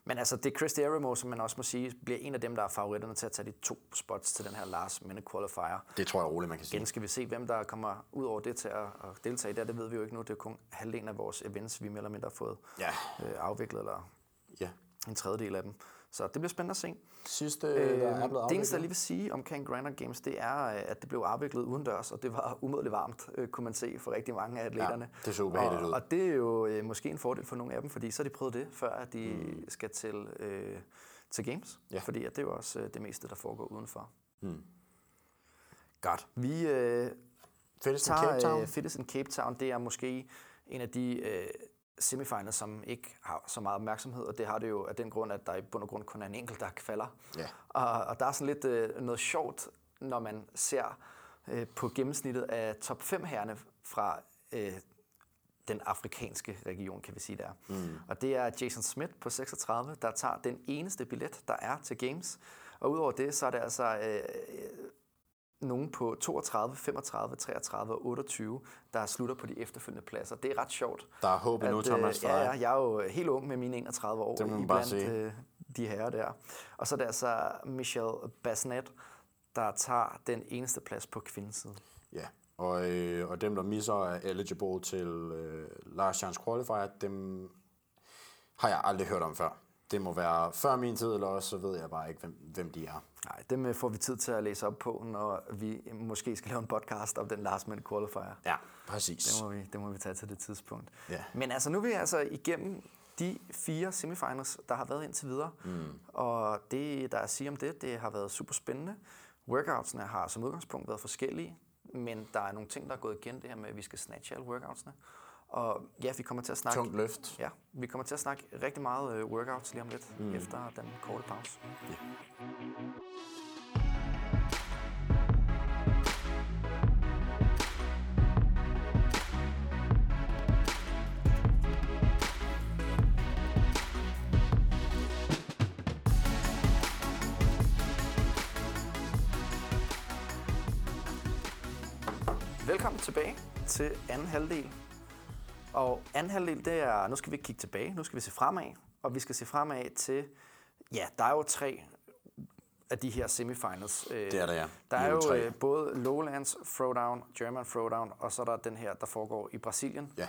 Speaker 2: Men altså, det er Chris Aramo, som man også må sige, bliver en af dem, der er favoritterne til at tage de to spots til den her last minute qualifier.
Speaker 1: Det tror jeg roligt, man kan sige.
Speaker 2: Igen skal vi se, hvem der kommer ud over det til at, at deltage der. Det ved vi jo ikke nu. Det er kun halvdelen af vores events, vi mere eller mindre har fået
Speaker 1: Ja.
Speaker 2: øh, afviklet, eller
Speaker 1: Ja.
Speaker 2: en tredjedel af dem. Så det bliver spændende at se.
Speaker 1: Sidste, øh, der er blevet
Speaker 2: det eneste, jeg lige vil sige omkring Grinder Games, det er, øh, at det blev afviklet udendørs, og det var umådeligt varmt, øh, kunne man se for rigtig mange af atleterne.
Speaker 1: det så ubehageligt ud.
Speaker 2: Og det er jo øh, måske en fordel for nogle af dem, fordi så har de prøvet det, før at de mm. skal til, øh, til Games.
Speaker 1: Ja.
Speaker 2: Fordi at det er jo også øh, det meste, der foregår udenfor.
Speaker 1: Mm.
Speaker 2: Godt. Vi øh,
Speaker 1: Fedest i Cape
Speaker 2: tager
Speaker 1: Town.
Speaker 2: øh, Fitness in Cape Town. Det er måske en af de øh, semifinals, som ikke har så meget opmærksomhed, og det har det jo af den grund, at der i bund og grund kun er en enkelt, der kvalder.
Speaker 1: Ja.
Speaker 2: Og, og der er sådan lidt øh, noget sjovt, når man ser øh, på gennemsnittet af top 5 herrene fra øh, den afrikanske region, kan vi sige der. Mm. Og det er Jason Smith på 36, der tager den eneste billet, der er til Games. Og udover det, så er det altså øh, nogen på 32, 35, 33 og 28, der slutter på de efterfølgende pladser. Det er ret sjovt.
Speaker 1: Der er håb endnu, Thomas, for
Speaker 2: ja, ja, jeg er jo helt ung med mine 31 år
Speaker 1: Det må man
Speaker 2: i
Speaker 1: bare
Speaker 2: blandt
Speaker 1: sige.
Speaker 2: øh, de herrer der. Og så er det altså Michelle Basnet, der tager den eneste plads på kvindesiden.
Speaker 1: Ja. Og, øh, og dem, der misser, er eligible til øh, last chance qualifier. Dem har jeg aldrig hørt om før. Det må være før min tid, eller også så ved jeg bare ikke, hvem, hvem de er.
Speaker 2: Nej, dem øh, får vi tid til at læse op på, når vi måske skal lave en podcast om den last minute qualifier.
Speaker 1: Ja, præcis.
Speaker 2: Det må vi, det må vi tage til det tidspunkt.
Speaker 1: Ja.
Speaker 2: Men altså, nu er vi altså igennem de fire semifinals, der har været indtil videre. Mm. Og det, der er at sige om det, det har været super spændende. Workoutsene har som udgangspunkt været forskellige, men der er nogle ting, der er gået igen, det her med, at vi skal snatche alle workoutsene. Og ja, vi kommer til at snakke...
Speaker 1: Tungt løft.
Speaker 2: Ja, vi kommer til at snakke rigtig meget uh, workouts lige om lidt, mm. efter den korte pause.
Speaker 1: Ja.
Speaker 2: Velkommen tilbage til anden halvdel. Og anden halvdel, det er, nu skal vi ikke kigge tilbage, nu skal vi se fremad. Og vi skal se fremad til, ja, der er jo tre af de her semifinals.
Speaker 1: Det er der, ja.
Speaker 2: Der er jo
Speaker 1: U3.
Speaker 2: øh, både Lowlands Throwdown, German Throwdown, og så er der den her, der foregår i Brasilien.
Speaker 1: Ja.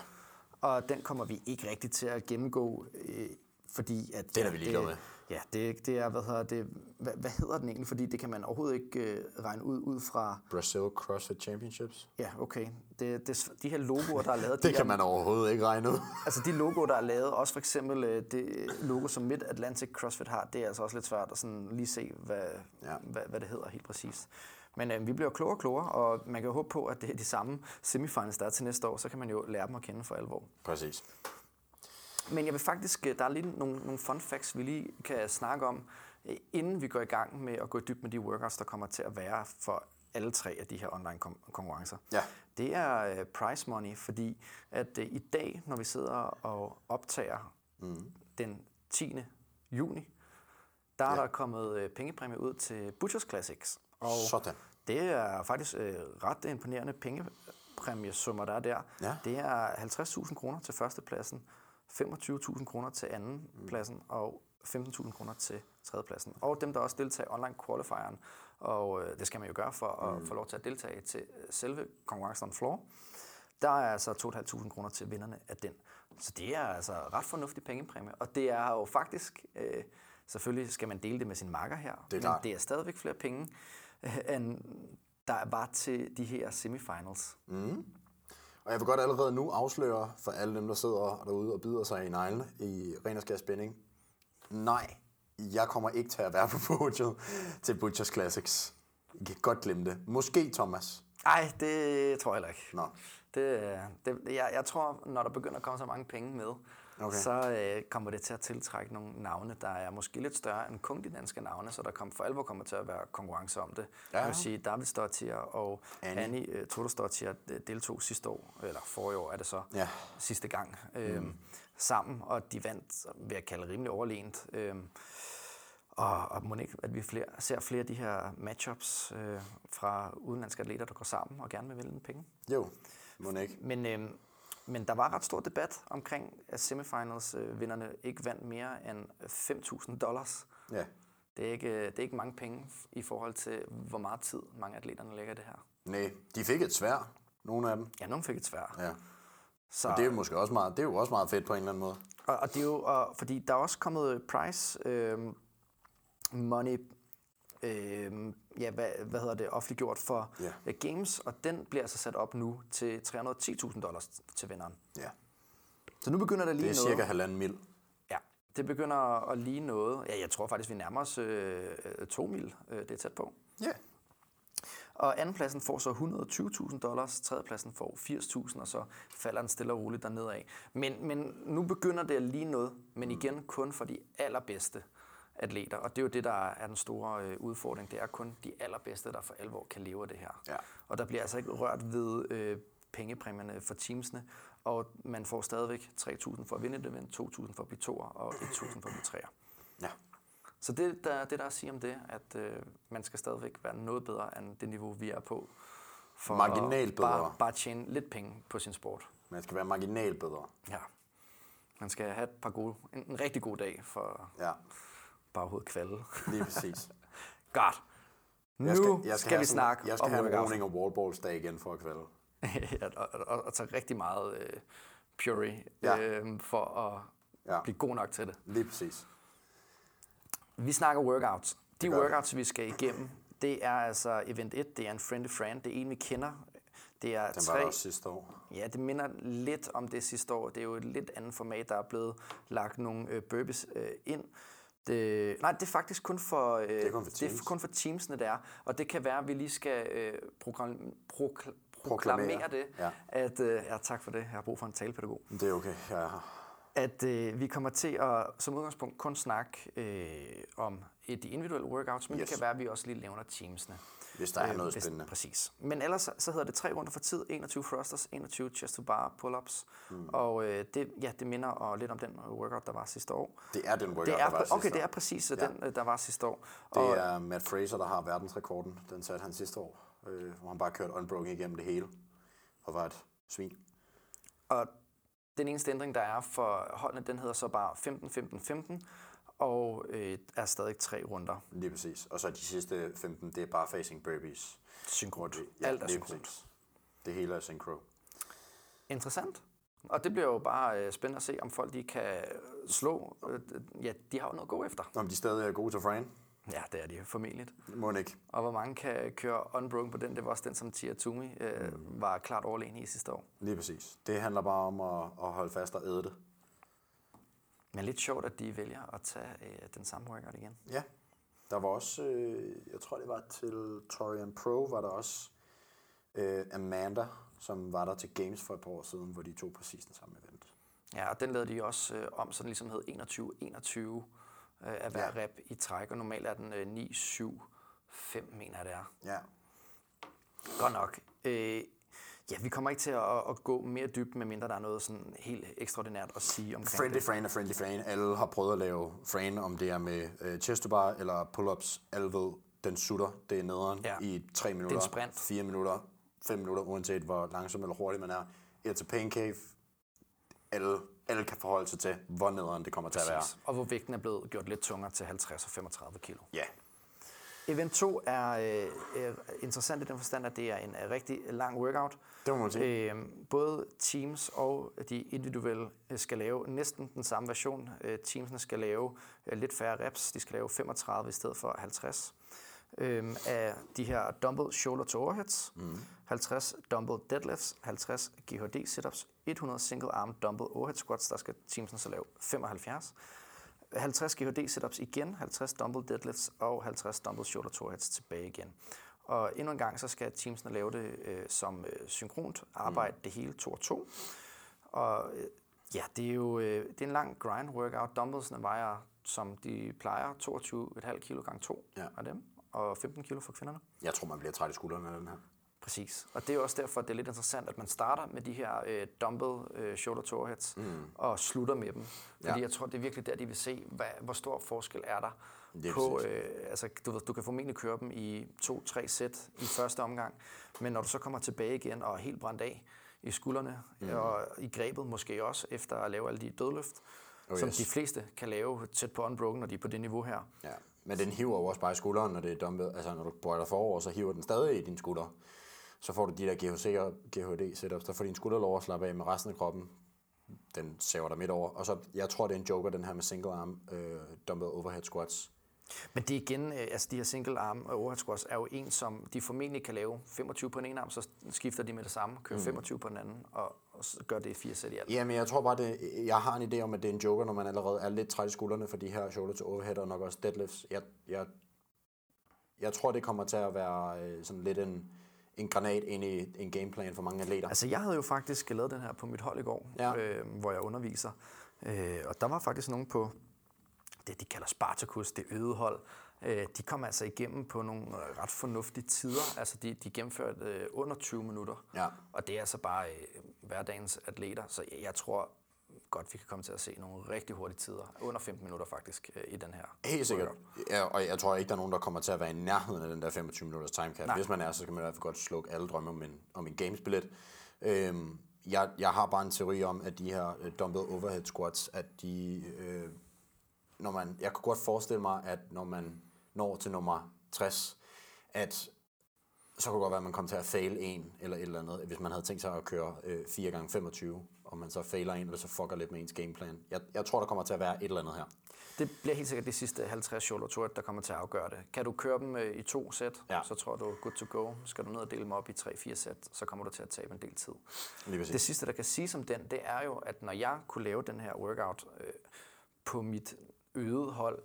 Speaker 2: Og den kommer vi ikke rigtig til at gennemgå, øh, fordi at...
Speaker 1: Den er vi ligeglade med.
Speaker 2: Ja, det, det er, hvad hedder det, hvad, hvad hedder den egentlig? Fordi det kan man overhovedet ikke øh, regne ud, ud fra...
Speaker 1: Brazil CrossFit Championships.
Speaker 2: Ja, okay. Det, det, de her logoer, der er lavet...
Speaker 1: Det
Speaker 2: de
Speaker 1: kan
Speaker 2: er,
Speaker 1: man overhovedet ikke regne ud.
Speaker 2: Altså de logoer, der er lavet, også for eksempel øh, det logo, som Mid Atlantic CrossFit har, det er altså også lidt svært at sådan lige se, hvad,
Speaker 1: ja.
Speaker 2: hvad, hvad det hedder helt præcist. Men øh, vi bliver klogere og klogere, og man kan jo håbe på, at det er de samme semifinals, der er til næste år, så kan man jo lære dem at kende for alvor.
Speaker 1: Præcis.
Speaker 2: Men jeg vil faktisk, øh, der er lige nogle, nogle fun facts, vi lige kan snakke om, øh, inden vi går i gang med at gå i dybden med de workouts, der kommer til at være for alle tre af de her online konkurrencer.
Speaker 1: Ja.
Speaker 2: Det er øh, prize money, fordi at i dag, når vi sidder og optager mm. den 10. juni, der er
Speaker 1: Ja.
Speaker 2: der kommet pengepræmie ud til Butchers Classics. Og
Speaker 1: Sådan.
Speaker 2: det er faktisk øh, ret imponerende pengepræmiesummer, der er der.
Speaker 1: Ja.
Speaker 2: Det er 50.000 kroner til førstepladsen, 25.000 kroner til anden pladsen og 15.000 kroner til tredjepladsen. Og dem, der også deltager i online qualifieren, og øh, det skal man jo gøre for at få lov til at deltage til øh, selve konkurrencen on floor, der er altså 2.500 kroner til vinderne af den. Så det er altså ret fornuftig pengepræmie, og det er jo faktisk, øh, selvfølgelig skal man dele det med sin makker her,
Speaker 1: Det er
Speaker 2: men det er stadigvæk flere penge, øh, end der var til de her semifinals.
Speaker 1: Og jeg vil godt allerede nu afsløre for alle dem, der sidder derude og bider sig i neglene i ren og skær spænding. Nej, jeg kommer ikke til at være på podiet til Butchers Classics. I kan godt glemme det. Måske Thomas.
Speaker 2: Nej, det tror jeg heller ikke.
Speaker 1: Nå.
Speaker 2: Det, øh, det, jeg, jeg tror, når der begynder at komme så mange penge med,
Speaker 1: Okay.
Speaker 2: så øh, kommer det til at tiltrække nogle navne, der er måske lidt større end kun de danske navne, så der kom, for alvor kommer til at være konkurrence om det.
Speaker 1: Ja.
Speaker 2: Jeg vil sige, David Stottier og
Speaker 1: Annie.
Speaker 2: Annie, uh, Toto Stottier øh, deltog sidste år, eller forrige år er det så,
Speaker 1: Ja.
Speaker 2: sidste gang, øh, mm. sammen, og de vandt, vil jeg kalde rimelig overlegent. Øh, og, og må ikke, at vi flere, ser flere af de her matchups øh, fra udenlandske atleter, der går sammen og gerne vil vinde penge.
Speaker 1: Jo, må ikke.
Speaker 2: Men, øh, men der var ret stor debat omkring, at semifinals-vinderne ikke vandt mere end 5.000 dollars.
Speaker 1: Ja.
Speaker 2: Det er, ikke, øh, det er ikke mange penge i forhold til, hvor meget tid mange atleterne lægger det her.
Speaker 1: Nej, de fik et svær. Nogle af dem.
Speaker 2: Ja, nogen fik et svært.
Speaker 1: Ja.
Speaker 2: Så,
Speaker 1: Og det er jo måske også meget, det er jo også meget fedt på en eller anden måde.
Speaker 2: og, og det er jo, og, fordi der er også kommet price øh, money, øh, ja, hvad, hvad hedder det, offentliggjort for
Speaker 1: Ja.
Speaker 2: yeah. games, og den bliver altså sat op nu til 310.000 dollars til vinderen.
Speaker 1: Ja.
Speaker 2: Så nu begynder der lige
Speaker 1: Det er
Speaker 2: noget.
Speaker 1: cirka halvanden mil.
Speaker 2: Ja, det begynder at ligne noget. Ja, jeg tror faktisk, vi nærmer os øh, øh, to mil. Øh, det er tæt på.
Speaker 1: Ja.
Speaker 2: Og andenpladsen får så 120.000 dollars, tredjepladsen får 80.000, og så falder den stille og roligt dernede af. Men, men nu begynder det at ligne noget, men igen kun for de allerbedste atleter. Og det er jo det, der er den store øh, udfordring. Det er kun de allerbedste, der for alvor kan leve af det her.
Speaker 1: Ja.
Speaker 2: Og der bliver altså ikke rørt ved øh, pengepræmierne for teamsene, og man får stadigvæk 3.000 for at vinde et event, 2.000 for at blive toer og 1.000 for at blive treer.
Speaker 1: Ja.
Speaker 2: Så det, der, det der er at sige om det, at øh, man skal stadigvæk være noget bedre end det niveau, vi er på. For
Speaker 1: Marginalt
Speaker 2: at bare,
Speaker 1: bedre.
Speaker 2: bare tjene lidt penge på sin sport.
Speaker 1: Man skal være marginalt bedre.
Speaker 2: Ja. Man skal have et par gode, en, en rigtig god dag for
Speaker 1: Ja,
Speaker 2: baghovedet kvalde.
Speaker 1: lige præcis.
Speaker 2: Godt. Nu
Speaker 1: Jeg
Speaker 2: skal,
Speaker 1: jeg
Speaker 2: skal, skal vi
Speaker 1: sådan-
Speaker 2: snakke
Speaker 1: Jeg skal
Speaker 2: om
Speaker 1: have en
Speaker 2: workouts.
Speaker 1: og wallballs dag igen for at kvalde.
Speaker 2: at, at, at, at tage rigtig meget øh, puree
Speaker 1: Ja.
Speaker 2: øh, for at
Speaker 1: Ja.
Speaker 2: blive god nok til det.
Speaker 1: Lige præcis.
Speaker 2: Vi snakker workouts. De
Speaker 1: Det gør vi.
Speaker 2: workouts, vi skal igennem, det er altså event 1, det er en friendly friend, det er en, vi kender. Det er
Speaker 1: Den var
Speaker 2: tre,
Speaker 1: også sidste år.
Speaker 2: ja, det minder lidt om det sidste år. Det er jo et lidt andet format, der er blevet lagt nogle øh, burpees øh, ind. Det, nej, det er faktisk kun for, øh, det
Speaker 1: er kun for
Speaker 2: det er
Speaker 1: teams.
Speaker 2: kun for teamsene, der er. Og det kan være, at vi lige skal øh, proklam, prokl,
Speaker 1: Proklamere.
Speaker 2: proklamere det.
Speaker 1: Ja.
Speaker 2: At, øh, ja, tak for det. Jeg har brug for en talepædagog.
Speaker 1: Det er okay. Her.
Speaker 2: at øh, vi kommer til at som udgangspunkt kun snakke øh, om øh, de individuelle workouts, men. Yes. det kan være, at vi også lige nævner teamsene.
Speaker 1: Hvis der er
Speaker 2: Øh,
Speaker 1: noget
Speaker 2: hvis-
Speaker 1: spændende.
Speaker 2: Præcis. Men ellers så- hedder det tre runder for tid, 21 thrusters, 21 chest to bar pull-ups, mm. og øh, det, ja, det minder og lidt om den workout, der var sidste år.
Speaker 1: Det er den workout,
Speaker 2: Det er,
Speaker 1: der var
Speaker 2: præ-
Speaker 1: sidste
Speaker 2: okay, det
Speaker 1: år.
Speaker 2: er præcis ja.
Speaker 1: Ja.
Speaker 2: den, øh, der var sidste år.
Speaker 1: Det er Matt Fraser, der har verdensrekorden. Den satte han sidste år, øh, hvor han bare kørte unbroken igennem det hele. Og var et svin.
Speaker 2: Og den eneste ændring, der er for holdene, den hedder så bare 15-15-15, og øh, er stadig tre runder
Speaker 1: Lige præcis. Og så de sidste 15, det er bare facing burpees.
Speaker 2: synkront. Ja, Alt er synkront.
Speaker 1: Det hele er synchro.
Speaker 2: Interessant. Og det bliver jo bare øh, spændende at se, om folk de kan slå. Øh, ja, de har jo noget at gå efter.
Speaker 1: Om de stadig er gode til Fran?
Speaker 2: Ja, det er de formentlig.
Speaker 1: Må ikke.
Speaker 2: Og hvor mange kan køre unbroken på den, det var også den, som Tia Tumi øh, mm. var klart overlegen i sidste år.
Speaker 1: Lige præcis. Det handler bare om at, at holde fast og æde det.
Speaker 2: Men lidt sjovt, at de vælger at tage øh, den samme workout igen.
Speaker 1: Ja. Der var også, øh, jeg tror det var til Torian Pro, var der også øh, Amanda, som var der til Games for et par år siden, hvor de tog præcis den samme event.
Speaker 2: Ja, og den lavede de også øh, om, så den ligesom hed 21-21 øh, af hver
Speaker 1: Ja.
Speaker 2: rep i træk, og normalt er den øh, 9-7-5, mener jeg det er.
Speaker 1: Ja.
Speaker 2: Godt nok. Øh, ja, vi kommer ikke til at, at gå mere dybt, medmindre der er noget sådan helt ekstraordinært at sige omkring
Speaker 1: Friendly
Speaker 2: det.
Speaker 1: Fran er Friendly Fran. Alle har prøvet at lave Fran, om det er med øh, chest bar eller pull-ups. Alle ved, den sutter, det er nederen
Speaker 2: Ja.
Speaker 1: i 3 minutter,
Speaker 2: sprint.
Speaker 1: 4 minutter, 5 minutter, uanset hvor langsom eller hurtig man er. It's a pain cave. Alle, alle kan forholde sig til, hvor nederen det kommer til at være.
Speaker 2: Præcis. Og hvor vægten er blevet gjort lidt tungere til 50 og 35 kilo.
Speaker 1: Ja,
Speaker 2: Event 2 er øh, øh, interessant i den forstand, at det er en øh, rigtig lang workout.
Speaker 1: det må man sige.
Speaker 2: Øh, både teams og de individuelle øh, skal lave næsten den samme version. Øh, teamsene skal lave øh, lidt færre reps. De skal lave 35 i stedet for 50 øh, af de her dumbbell shoulder to overheads, mm. 50 dumbbell deadlifts, 50 GHD sit-ups, 100 single arm dumbbell overhead squats, der skal teamsene så lave 75. 50 GHD sit-ups igen, 50 dumbbell deadlifts og 50 dumbbell shoulder to overheads tilbage igen. Og endnu en gang, så skal teamsene lave det øh, som øh, synkront arbejde, mm. det hele to og to. Og øh, ja, det er jo øh, det er en lang grind workout. Dumbbellsene vejer, som de plejer, 22,5 kilo gange 2
Speaker 1: Ja.
Speaker 2: af dem, og 15 kilo for kvinderne.
Speaker 1: Jeg tror, man bliver træt i skuldrene af den her.
Speaker 2: Præcis. Og det er også derfor, at det er lidt interessant, at man starter med de her øh, dumbbell øh, shoulder to overheads mm. og slutter med dem. Fordi
Speaker 1: Ja.
Speaker 2: jeg tror, det er virkelig der, de vil se, hvad, hvor stor forskel er der
Speaker 1: Lige
Speaker 2: på...
Speaker 1: præcis.
Speaker 2: Øh, altså, du, ved, du kan formentlig køre dem i to-tre sæt i første omgang, men når du så kommer tilbage igen og er helt brændt af i skuldrene mm. og i grebet måske også, efter at lave alle de dødløft,
Speaker 1: Oh,
Speaker 2: oh, som
Speaker 1: yes.
Speaker 2: de fleste kan lave tæt på unbroken, når de er på det niveau her.
Speaker 1: Ja. Men den hiver jo også bare i skulderen, når det er dumbbell. Altså, når du bøjer dig forover, så hiver den stadig i din skulder. Så får du de der GHC og GHD setups, der får din skulder lov at slappe af med resten af kroppen. Den saver dig midt over. Og så, jeg tror, det er en joker, den her med single arm øh, dumbbell overhead squats.
Speaker 2: Men det er igen, øh, altså de her single arm og overhead squats er jo en, som de formentlig kan lave 25 på den ene arm, så skifter de med det samme, kører mm. 25 på den anden, og, og så gør det i fire sæt i alt.
Speaker 1: Jamen, jeg tror bare, det, jeg har en idé om, at det er en joker, når man allerede er lidt træt i skuldrene for de her shoulder to overhead og nok også deadlifts. Jeg, jeg, jeg tror, det kommer til at være øh, sådan lidt en, en granat ind i en gameplan for mange atleter.
Speaker 2: Altså jeg havde jo faktisk lavet den her på mit hold i går,
Speaker 1: Ja.
Speaker 2: øh, hvor jeg underviser, øh, og der var faktisk nogen på det, de kalder Spartacus, det øde hold. Øh, de kom altså igennem på nogle øh, ret fornuftige tider. Altså de, de gennemførte øh, under 20 minutter.
Speaker 1: Ja.
Speaker 2: Og det er altså bare øh, hverdagens atleter, så jeg, jeg tror godt, vi kan komme til at se nogle rigtig hurtige tider. Under 15 minutter faktisk øh, i den her.
Speaker 1: Helt sikkert. Ja, og jeg tror ikke, der er nogen, der kommer til at være i nærheden af den der 25 minutters timecap.
Speaker 2: Nej.
Speaker 1: Hvis man er, så skal man i hvert fald godt slukke alle drømme om en, om en gamesbillet. Øhm, jeg, jeg har bare en teori om, at de her øh, dumbbell overhead squats, at de... Øh, når man, jeg kunne godt forestille mig, at når man når til nummer 60, at så kunne det godt være, at man kom til at fail en eller et eller andet. Hvis man havde tænkt sig at køre øh, 4 gange 25 og man så failer en, eller så fucker lidt med ens gameplan. Jeg, jeg tror, der kommer til at være et eller andet her.
Speaker 2: Det bliver helt sikkert de sidste 50 Solo Tour, der kommer til at afgøre det. Kan du køre dem øh, i to sæt,
Speaker 1: Ja.
Speaker 2: så tror du good to go. Skal du ned og dele dem op i 3-4 sæt, så kommer du til at tabe en del tid.
Speaker 1: Lige.
Speaker 2: Det sidste, der kan sige om den, det er jo, at når jeg kunne lave den her workout øh, på mit øget hold,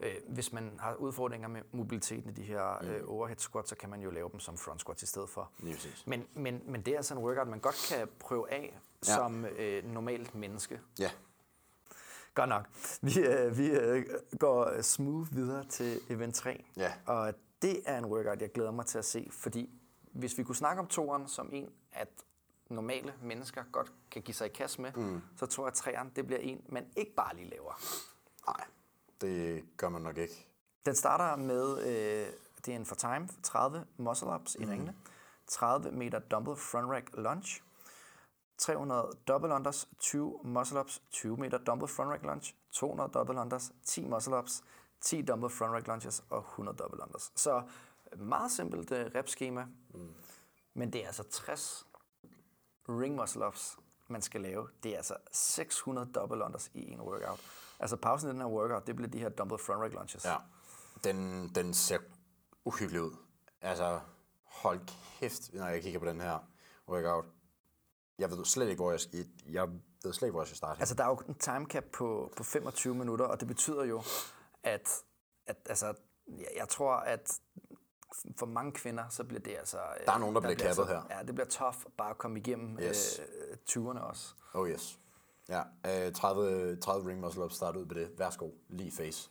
Speaker 2: øh, hvis man har udfordringer med mobiliteten i de her øh, overhead squats, så kan man jo lave dem som front squats i stedet for. Men, men, men det er altså en workout, man godt kan prøve af
Speaker 1: Ja.
Speaker 2: som øh, normalt menneske.
Speaker 1: Ja,
Speaker 2: Godt nok. Vi, øh, vi øh, går smooth videre til event 3.
Speaker 1: Ja.
Speaker 2: Og det er en workout, jeg glæder mig til at se, fordi hvis vi kunne snakke om toeren som en, at normale mennesker godt kan give sig i kast med, mm. så tror jeg, at træeren det bliver en, man ikke bare lige laver.
Speaker 1: nej, det gør man nok ikke.
Speaker 2: Den starter med, øh, det er en for time, 30 muscle ups i ringene, 30 meter dumbbell front rack lunge, 300 double unders, 20 muscle ups, 20 meter dumbbell front rack lunge, 200 double unders, 10 muscle ups, 10 dumbbell front rack lunges og 100 double unders. Så meget simpelt uh, rep-schema, mm. men det er altså 60 ring muscle ups, man skal lave. Det er altså 600 double unders i en workout. Altså pausen i den her workout, det bliver de her dumbbell front rack lunges.
Speaker 1: Ja, den, den ser uhyggelig ud. Altså, hold kæft, når jeg kigger på den her workout. Jeg ved slet ikke, hvor jeg skal, jeg ved slet ikke, hvor jeg skal starte.
Speaker 2: Altså, der er jo en time cap på, på 25 minutter, og det betyder jo, at, at altså, jeg, jeg tror, at for mange kvinder, så bliver det altså...
Speaker 1: Der er nogen, der bliver kappet
Speaker 2: altså,
Speaker 1: her.
Speaker 2: Ja, det bliver tough bare at komme igennem
Speaker 1: Yes.
Speaker 2: øh, 20'erne også.
Speaker 1: Oh yes. Ja, øh, 30, 30 ring muscle ups start ud på det. Værsgo, lige face.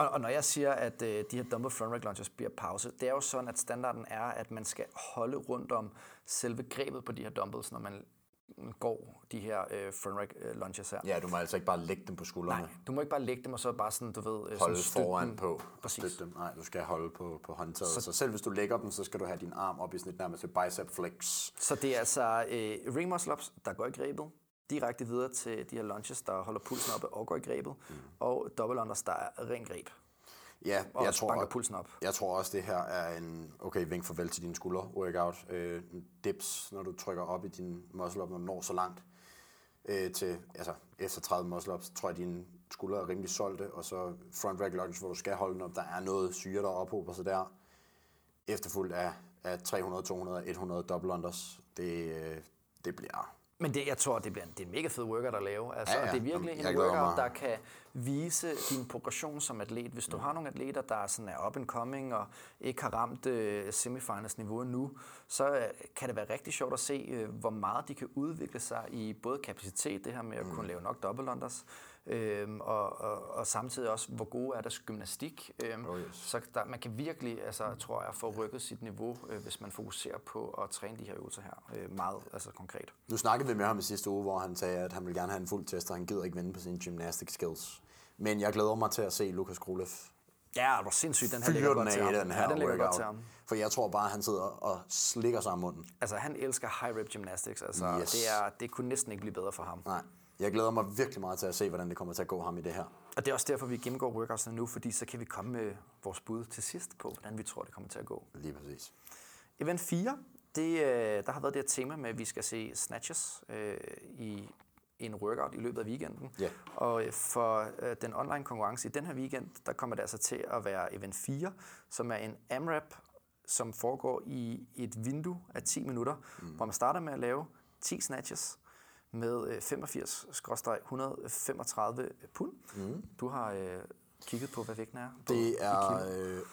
Speaker 2: Og, og når jeg siger, at øh, de her dumbbell front rack lunges bliver pause, det er jo sådan, at standarden er, at man skal holde rundt om selve grebet på de her dumbbells, når man går de her øh, front rack øh, lunges her.
Speaker 1: Ja, du må altså ikke bare lægge dem på skuldrene.
Speaker 2: Nej, du må ikke bare lægge dem og så bare sådan, du ved, øh,
Speaker 1: holde
Speaker 2: sådan
Speaker 1: foran
Speaker 2: dem.
Speaker 1: på.
Speaker 2: Præcis.
Speaker 1: Støtte dem. Nej, du skal holde på, på håndtaget. Så, så selv hvis du lægger dem, så skal du have din arm op i sådan et nærmest bicep flex.
Speaker 2: Så det er altså øh, ring muscle ups, der går i grebet, direkte videre til de her lunges, der holder pulsen oppe og går i grebet, mm. og double unders, der er ren greb,
Speaker 1: Ja,
Speaker 2: og
Speaker 1: jeg tror,
Speaker 2: pulsen op.
Speaker 1: jeg tror også, det her er en, okay, vink farvel til dine skulder workout. Øh, dips, når du trykker op i din muscle up, når du når så langt. Øh, til, altså, efter 30 muscle ups, tror jeg, dine skuldre er rimelig solgte, og så front rack lunge, hvor du skal holde den op. Der er noget syre, der ophober sig der. Efterfulgt af, af 300, 200, 100 double unders. Det, øh, det bliver...
Speaker 2: Men det, jeg tror, det bliver en, det er en mega fed workout at lave. Altså,
Speaker 1: Ja, ja.
Speaker 2: det er virkelig
Speaker 1: Jamen,
Speaker 2: en workout, der kan vise din progression som atlet. Hvis du har nogle atleter, der sådan er up and coming og ikke har ramt uh, semifinals niveau endnu, så uh, kan det være rigtig sjovt at se, uh, hvor meget de kan udvikle sig i både kapacitet, det her med at kunne lave nok double unders, øhm, og, og, og samtidig også, hvor gode er deres gymnastik. Øhm,
Speaker 1: Oh, yes.
Speaker 2: Så der, man kan virkelig, altså, tror jeg, få rykket sit niveau, øh, hvis man fokuserer på at træne de her øvelser her øh, meget altså, konkret.
Speaker 1: Nu snakkede vi med ham i sidste uge, hvor han sagde, at han vil gerne have en fuld test, og han gider ikke vende på sine gymnastic skills. Men jeg glæder mig til at se Lukas Krolev
Speaker 2: Ja, det var sindssygt. Den her ligger
Speaker 1: den
Speaker 2: godt til ham.
Speaker 1: den her
Speaker 2: ja, den ligger godt til ham.
Speaker 1: For jeg tror bare, at han sidder og slikker sig om munden.
Speaker 2: Altså, han elsker high rep gymnastics. Altså,
Speaker 1: Yes.
Speaker 2: det, er, det kunne næsten ikke blive bedre for ham.
Speaker 1: Nej, jeg glæder mig virkelig meget til at se, hvordan det kommer til at gå ham i det her.
Speaker 2: Og det er også derfor, vi gennemgår workoutsene nu, fordi så kan vi komme med vores bud til sidst på, hvordan vi tror, det kommer til at gå.
Speaker 1: Lige præcis.
Speaker 2: Event 4, det, øh, der har været det her tema med, at vi skal se snatches øh, i en workout i løbet af weekenden.
Speaker 1: Ja.
Speaker 2: Og øh, for øh, den online konkurrence i den her weekend, der kommer det altså til at være event 4, som er en AMRAP, som foregår i et vindue af 10 minutter, mm. hvor man starter med at lave 10 snatches med øh, 85-135 pund. Mm. Du har øh, kigget på, hvad vægten er? på-
Speaker 1: Det er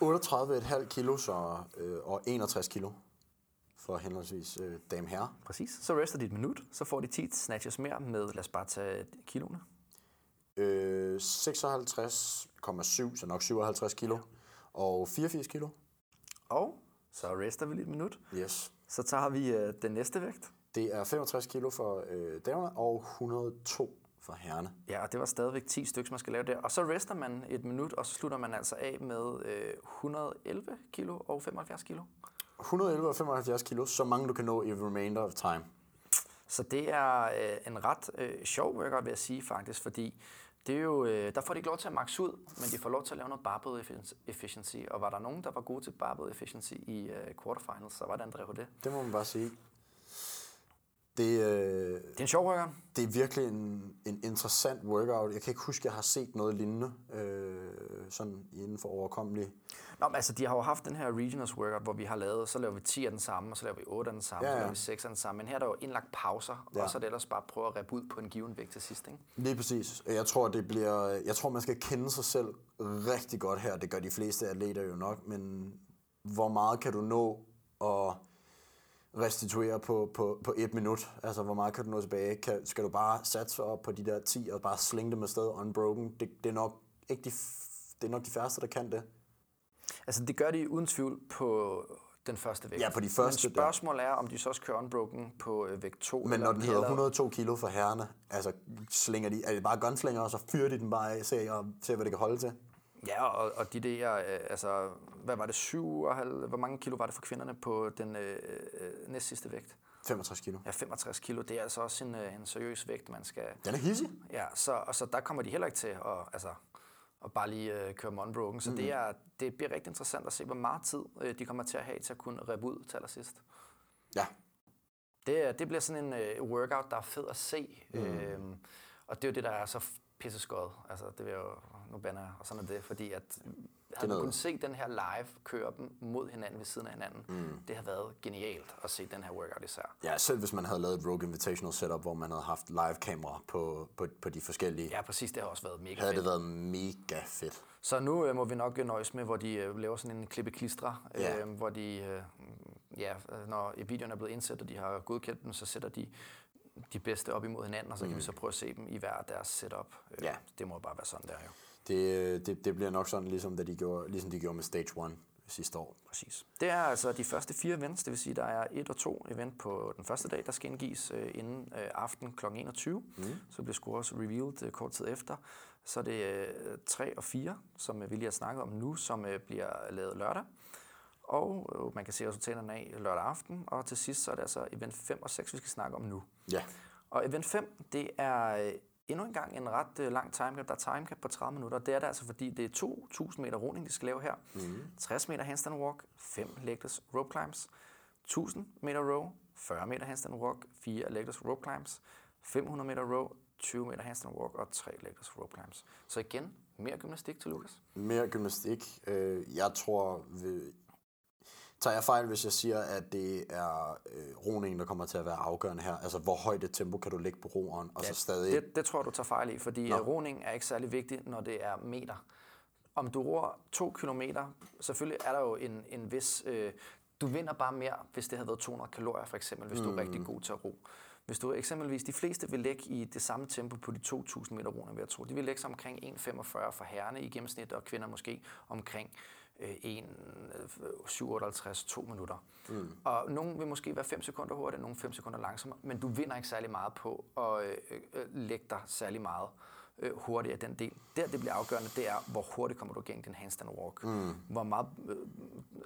Speaker 1: øh, 38,5 kilo så, øh, og 61 kilo for henholdsvis øh, dame herre.
Speaker 2: Præcis. Så rester de et minut, så får de 10 snatches mere med, lad os bare tage kiloene.
Speaker 1: Øh, 56,7, så nok 57 kilo. Og 84 kilo.
Speaker 2: Og så rester vi lige et minut.
Speaker 1: Yes.
Speaker 2: Så tager vi øh, den næste vægt.
Speaker 1: Det er 65 kilo for øh, damerne og 102 for herrerne.
Speaker 2: Ja, og det var stadigvæk 10 stykker, man skal lave der. Og så rester man et minut, og så slutter man altså af med øh, 111 kilo og 75 kilo.
Speaker 1: 111 og 75 kilo, så mange du kan nå i remainder of time.
Speaker 2: Så det er øh, en ret øh, sjov workout, vil jeg sige faktisk, fordi Det er jo, øh, der får de ikke lov til at max ud, men de får lov til at lave noget barbell efficiency. Og var der nogen, der var gode til barbell efficiency i uh, quarterfinals, så var det André det.
Speaker 1: Det må man bare sige. Det, øh,
Speaker 2: det er en sjov workout.
Speaker 1: Det er virkelig en, en interessant workout. Jeg kan ikke huske, at jeg har set noget lignende øh, sådan inden for overkommelig.
Speaker 2: Nå, men altså, de har jo haft den her regionals workout, hvor vi har lavet, så laver vi 10 af den samme, og så laver vi 8 af den samme, ja, ja. så laver vi 6 af den samme. Men her er der jo indlagt pauser, ja. og så er det ellers bare at prøve at rappe ud på en given vægt til sidst, ikke?
Speaker 1: Lige præcis. Jeg tror, det bliver, jeg tror, man skal kende sig selv rigtig godt her. Det gør de fleste atleter jo nok, men hvor meget kan du nå at restituere på, på, på et minut? Altså, hvor meget kan du nå tilbage? Kan, skal du bare satse op på de der 10 og bare slinge dem afsted unbroken? Det, det, er nok ikke de, det er nok de færreste, der kan det.
Speaker 2: Altså, det gør de uden tvivl på den første vægt.
Speaker 1: Ja, på de første.
Speaker 2: Men spørgsmålet er, om de så også kører unbroken på øh, vægt 2.
Speaker 1: Men når den hedder 102 kilo for herrene, altså slinger de, er det bare gunslinger, og så fyrer de den bare af, ser, og ser hvad det kan holde til?
Speaker 2: Ja, og, og de der, øh, altså, hvad var det, 57, hvor mange kilo var det for kvinderne på den øh, øh, næst sidste vægt?
Speaker 1: 65 kilo.
Speaker 2: Ja, 65 kilo, det er altså også en, øh, en seriøs vægt, man skal...
Speaker 1: Den er hissig.
Speaker 2: Ja, så, og så der kommer de heller ikke til at, altså, at bare lige øh, køre unbroken. Så mm. det, er, det bliver rigtig interessant at se, hvor meget tid øh, de kommer til at have til at kunne rebe ud til allersidst.
Speaker 1: Ja.
Speaker 2: Det, det bliver sådan en øh, workout, der er fed at se. Mm. Øhm, og det er jo det, der er så pisseskøjet. Altså, det vil jeg jo, nu banner jeg, og sådan er det, fordi at havde man kunnet se den her live køre dem mod hinanden ved siden af hinanden, mm. det har været genialt at se den her workout især.
Speaker 1: Ja, selv hvis man havde lavet et Rogue Invitational setup, hvor man havde haft live-kamera på, på, på de forskellige.
Speaker 2: Ja, præcis, det har også været mega
Speaker 1: havde
Speaker 2: fedt.
Speaker 1: Havde det været mega fedt.
Speaker 2: Så nu øh, må vi nok nøjes med, hvor de øh, laver sådan en klippe klistre, ja. øh, hvor de, øh, ja, når videoen er blevet indsat, og de har godkendt dem, så sætter de de bedste op imod hinanden, og så mm. kan vi så prøve at se dem i hver deres setup. Øh, ja. Det må bare være sådan der jo.
Speaker 1: Det, det, det bliver nok sådan, ligesom, da de gjorde, ligesom de gjorde med Stage 1 sidste år.
Speaker 2: Præcis. Det er altså de første fire events, det vil sige, der er et og to event på den første dag, der skal indgives øh, inden øh, aften kl. 21. Mm. Så bliver scores revealed øh, kort tid efter. Så er det øh, 3 og 4, som vi lige har snakket om nu, som øh, bliver lavet lørdag. Og øh, man kan se resultaterne af lørdag aften. Og til sidst så er det altså event 5 og 6, vi skal snakke om nu.
Speaker 1: Ja.
Speaker 2: Og event 5, det er øh, endnu en gang en ret øh, lang timecap. Der er timecap på 30 minutter. Det er det altså, fordi det er 2.000 meter roning, de skal lave her. Mm. 60 meter handstand walk, 5 legless rope climbs, 1.000 meter row, 40 meter handstand walk, 4 legless rope climbs, 500 meter row, 20 meter handstand walk og 3 legless rope climbs. Så igen, mere gymnastik til Lukas?
Speaker 1: Mere gymnastik. Øh, jeg tror, Tager jeg fejl, hvis jeg siger, at det er øh, roningen, der kommer til at være afgørende her? Altså, hvor højt et tempo kan du lægge på roeren, og ja, så stadig...
Speaker 2: Det, det tror du tager fejl i, fordi Nå. roning er ikke særlig vigtigt, når det er meter. Om du roer to kilometer, selvfølgelig er der jo en, en vis... Øh, du vinder bare mere, hvis det havde været 200 kalorier, for eksempel, hvis mm. du er rigtig god til at ro. Hvis du eksempelvis, de fleste vil lægge i det samme tempo på de 2.000 meter roning, vil jeg tro. De vil lægge sig omkring 1,45 for herrene i gennemsnit, og kvinder måske omkring 1, 57, 2 minutter. Mm. Og nogen vil måske være 5 sekunder hurtigere, nogen 5 sekunder langsommere, men du vinder ikke særlig meget på at øh, øh, lægge dig særlig meget øh, hurtigt af den del. Der, det bliver afgørende, det er, hvor hurtigt kommer du igennem din handstand walk. Mm. Hvor meget øh,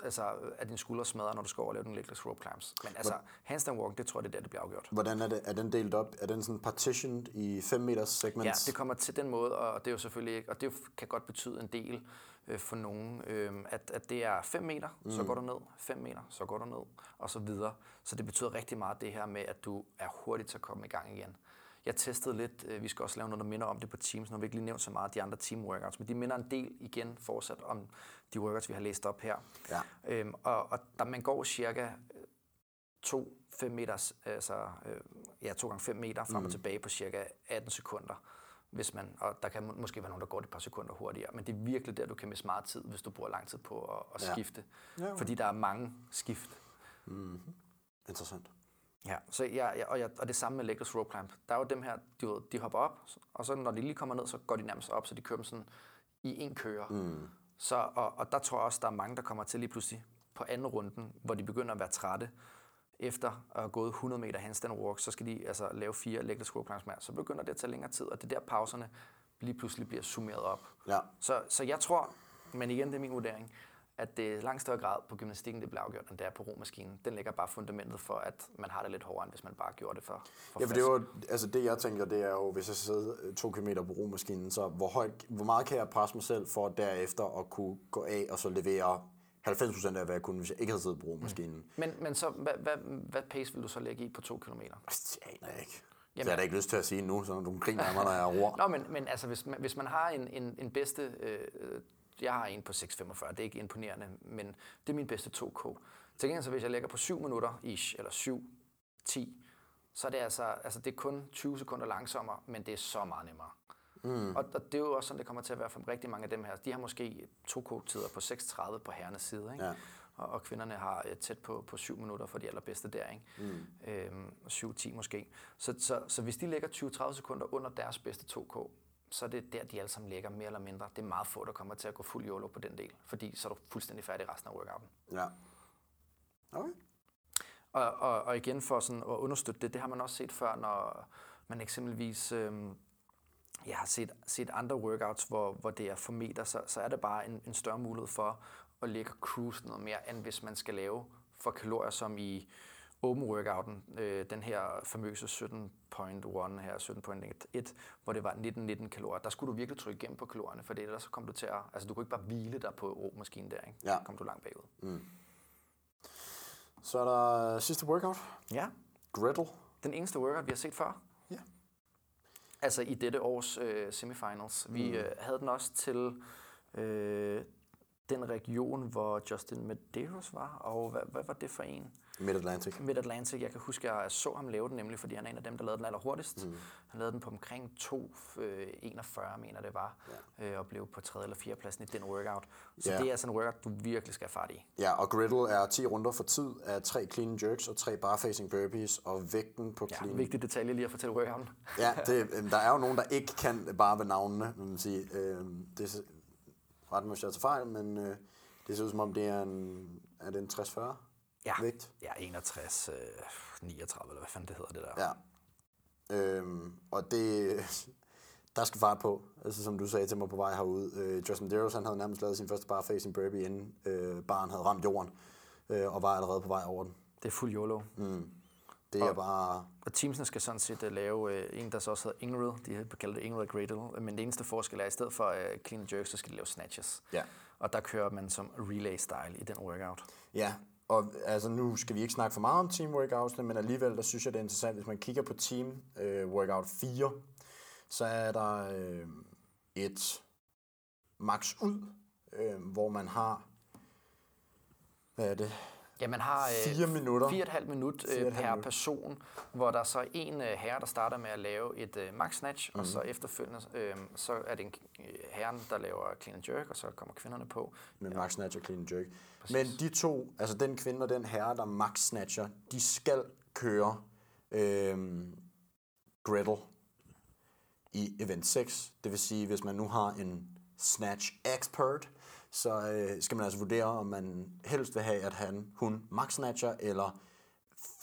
Speaker 2: altså, er din skulder smadret, når du skal overleve den legless rope climbs. Men altså, handstand walk, det tror jeg, det er der, det bliver afgjort.
Speaker 1: Hvordan er, det, er den delt op? Er den sådan partitioned i 5 meters segments?
Speaker 2: Ja, det kommer til den måde, og det er jo selvfølgelig ikke, og det kan godt betyde en del øh, for nogen, øh, at, at det er 5 meter, mm. så går du ned, 5 meter, så går du ned, og så videre. Så det betyder rigtig meget det her med, at du er hurtig til at komme i gang igen. Jeg testede lidt, øh, vi skal også lave noget, der minder om det på Teams. Nu har vi ikke lige nævnt så meget de andre team workouts, men de minder en del igen fortsat om de workouts, vi har læst op her.
Speaker 1: Ja.
Speaker 2: Øhm, og, og der man går cirka 2 5 meters, altså øh, ja, 2 gange 5 meter frem mm. og tilbage på cirka 18 sekunder hvis man, og der kan måske være nogen, der går det et par sekunder hurtigere, men det er virkelig der, du kan miste meget tid, hvis du bruger lang tid på at, at ja. skifte. Ja, okay. Fordi der er mange skift.
Speaker 1: Mm-hmm. Interessant.
Speaker 2: Ja, så ja, ja, og, ja, og det samme med legless rope climb. Der er jo dem her, de, de hopper op, og så når de lige kommer ned, så går de nærmest op, så de kører sådan i en køre. Mm. Så, og, og der tror jeg også, der er mange, der kommer til lige pludselig på anden runden, hvor de begynder at være trætte, efter at have gået 100 meter handstand walk, så skal de altså lave fire legless squat planks mere. Så begynder det at tage længere tid, og det er der pauserne lige pludselig bliver summeret op.
Speaker 1: Ja.
Speaker 2: Så, så jeg tror, men igen, det er min vurdering, at det er langt større grad på gymnastikken, det bliver afgjort, end det er på romaskinen. Den lægger bare fundamentet for, at man har det lidt hårdere, end hvis man bare gjorde det for, for
Speaker 1: Ja, for det, var, altså det jeg tænker, det er jo, hvis jeg sidder øh, to kilometer på romaskinen, så hvor, højt, hvor meget kan jeg presse mig selv for derefter at kunne gå af og så levere 90% af, hvad jeg kunne, hvis jeg ikke havde siddet på romaskinen? Mm.
Speaker 2: Men, men så, hvad, hvad, hvad pace vil du så lægge i på to kilometer?
Speaker 1: Det aner jeg ikke. Jamen, det har jeg da ikke lyst til at sige nu, så du griner af mig, når jeg roer.
Speaker 2: Nå, men, men altså, hvis man, hvis man har en, en, en bedste... Øh, jeg har en på 6.45, det er ikke imponerende, men det er min bedste 2K. Til gengæld, så hvis jeg lægger på 7 minutter ish, eller 7-10, så er det altså, altså det er kun 20 sekunder langsommere, men det er så meget nemmere. Mm. Og, og det er jo også sådan, det kommer til at være for rigtig mange af dem her. De har måske 2K-tider på 6.30 på herrenes side, ikke?
Speaker 1: Ja.
Speaker 2: Og, og kvinderne har tæt på, på 7 minutter for de allerbedste der, ikke? Mm. Øhm, 7-10 måske. Så, så, så hvis de lægger 20-30 sekunder under deres bedste 2K, så er det der, de alle sammen ligger mere eller mindre. Det er meget få, der kommer til at gå fuld YOLO på den del, fordi så er du fuldstændig færdig resten af workouten.
Speaker 1: Ja. Okay.
Speaker 2: Og, og, og igen for sådan at understøtte det, det har man også set før, når man eksempelvis øhm, jeg har set, set andre workouts, hvor, hvor det er for meter, så, så er det bare en, en større mulighed for at lægge cruise noget mere, end hvis man skal lave for kalorier, som i open workouten, øh, den her famøse 17.1 her, 17.1, hvor det var 19-19 kalorier, der skulle du virkelig trykke igennem på kalorierne, for det der så kom du til at, altså du kunne ikke bare hvile dig på romaskinen der, ikke?
Speaker 1: Ja.
Speaker 2: Så kom du langt bagud. Mm.
Speaker 1: Så er der sidste workout.
Speaker 2: Ja,
Speaker 1: Griddle.
Speaker 2: den eneste workout, vi har set før.
Speaker 1: Ja.
Speaker 2: Altså i dette års øh, semifinals. Vi
Speaker 1: Mm.
Speaker 2: øh, havde den også til øh, den region, hvor Justin Medeiros var, og hvad, hvad var det for en?
Speaker 1: Mid-Atlantic.
Speaker 2: Mid-Atlantic. Jeg kan huske, at jeg så ham lave den nemlig, fordi han er en af dem, der lavede den allerhurtigst. Mm. Han lavede den på omkring 2.41, mener det var, ja. øh, og blev på tredje eller fjerde pladsen i den workout. Så
Speaker 1: Ja.
Speaker 2: det er altså en workout, du virkelig skal have fart i.
Speaker 1: Ja, og griddle er 10 runder for tid af tre clean jerks og tre barfacing burpees, og vægten på
Speaker 2: Ja,
Speaker 1: clean...
Speaker 2: vigtig detalje lige at fortælle workouten.
Speaker 1: Ja, det, øhm, der er jo nogen, der ikke kan bare ved navnene, vil man sige. Øhm, det er, ret mig, hvis jeg tager fejl, men øh, det ser ud som om, det er en, er det en 60-40
Speaker 2: Ja,
Speaker 1: vægt.
Speaker 2: ja 61, øh, 39, eller hvad fanden det hedder det der.
Speaker 1: Ja. Øhm, og det, der skal fart på, altså som du sagde til mig på vej herud. Øh, Justin Medeiros, han havde nærmest lavet sin første barfacing burpee, inden øh, baren havde ramt jorden, øh, og var allerede på vej over den.
Speaker 2: Det er fuld YOLO.
Speaker 1: Det er bare...
Speaker 2: Og teamsene skal sådan set uh, lave uh, en, der så også hedder Ingrid. De har kaldt det Ingrid Gradle. Men det eneste forskel er, at i stedet for uh, clean and jerk, så skal de lave snatches.
Speaker 1: Ja.
Speaker 2: Og der kører man som relay-style i den workout.
Speaker 1: Ja, og altså nu skal vi ikke snakke for meget om team workoutsene, men alligevel, der synes jeg, det er interessant, hvis man kigger på team øh, workout 4, så er der øh, et max ud, øh, hvor man har, hvad er det,
Speaker 2: Ja, man har øh,
Speaker 1: Fire minutter.
Speaker 2: Fire og et halvt minut øh, per
Speaker 1: minut.
Speaker 2: person, hvor der så er en øh, herre, der starter med at lave et øh, max snatch,
Speaker 1: Mhm.
Speaker 2: mm. og så efterfølgende, øh, så er det en øh, herren, der laver clean and jerk, og så kommer kvinderne på.
Speaker 1: med max snatch og clean and jerk. Men de to, altså den kvinde og den herre, der max snatcher, de skal køre øh, griddle i event 6. Det vil sige, hvis man nu har en snatch expert, så øh, skal man altså vurdere, om man helst vil have, at han, hun max snatcher, eller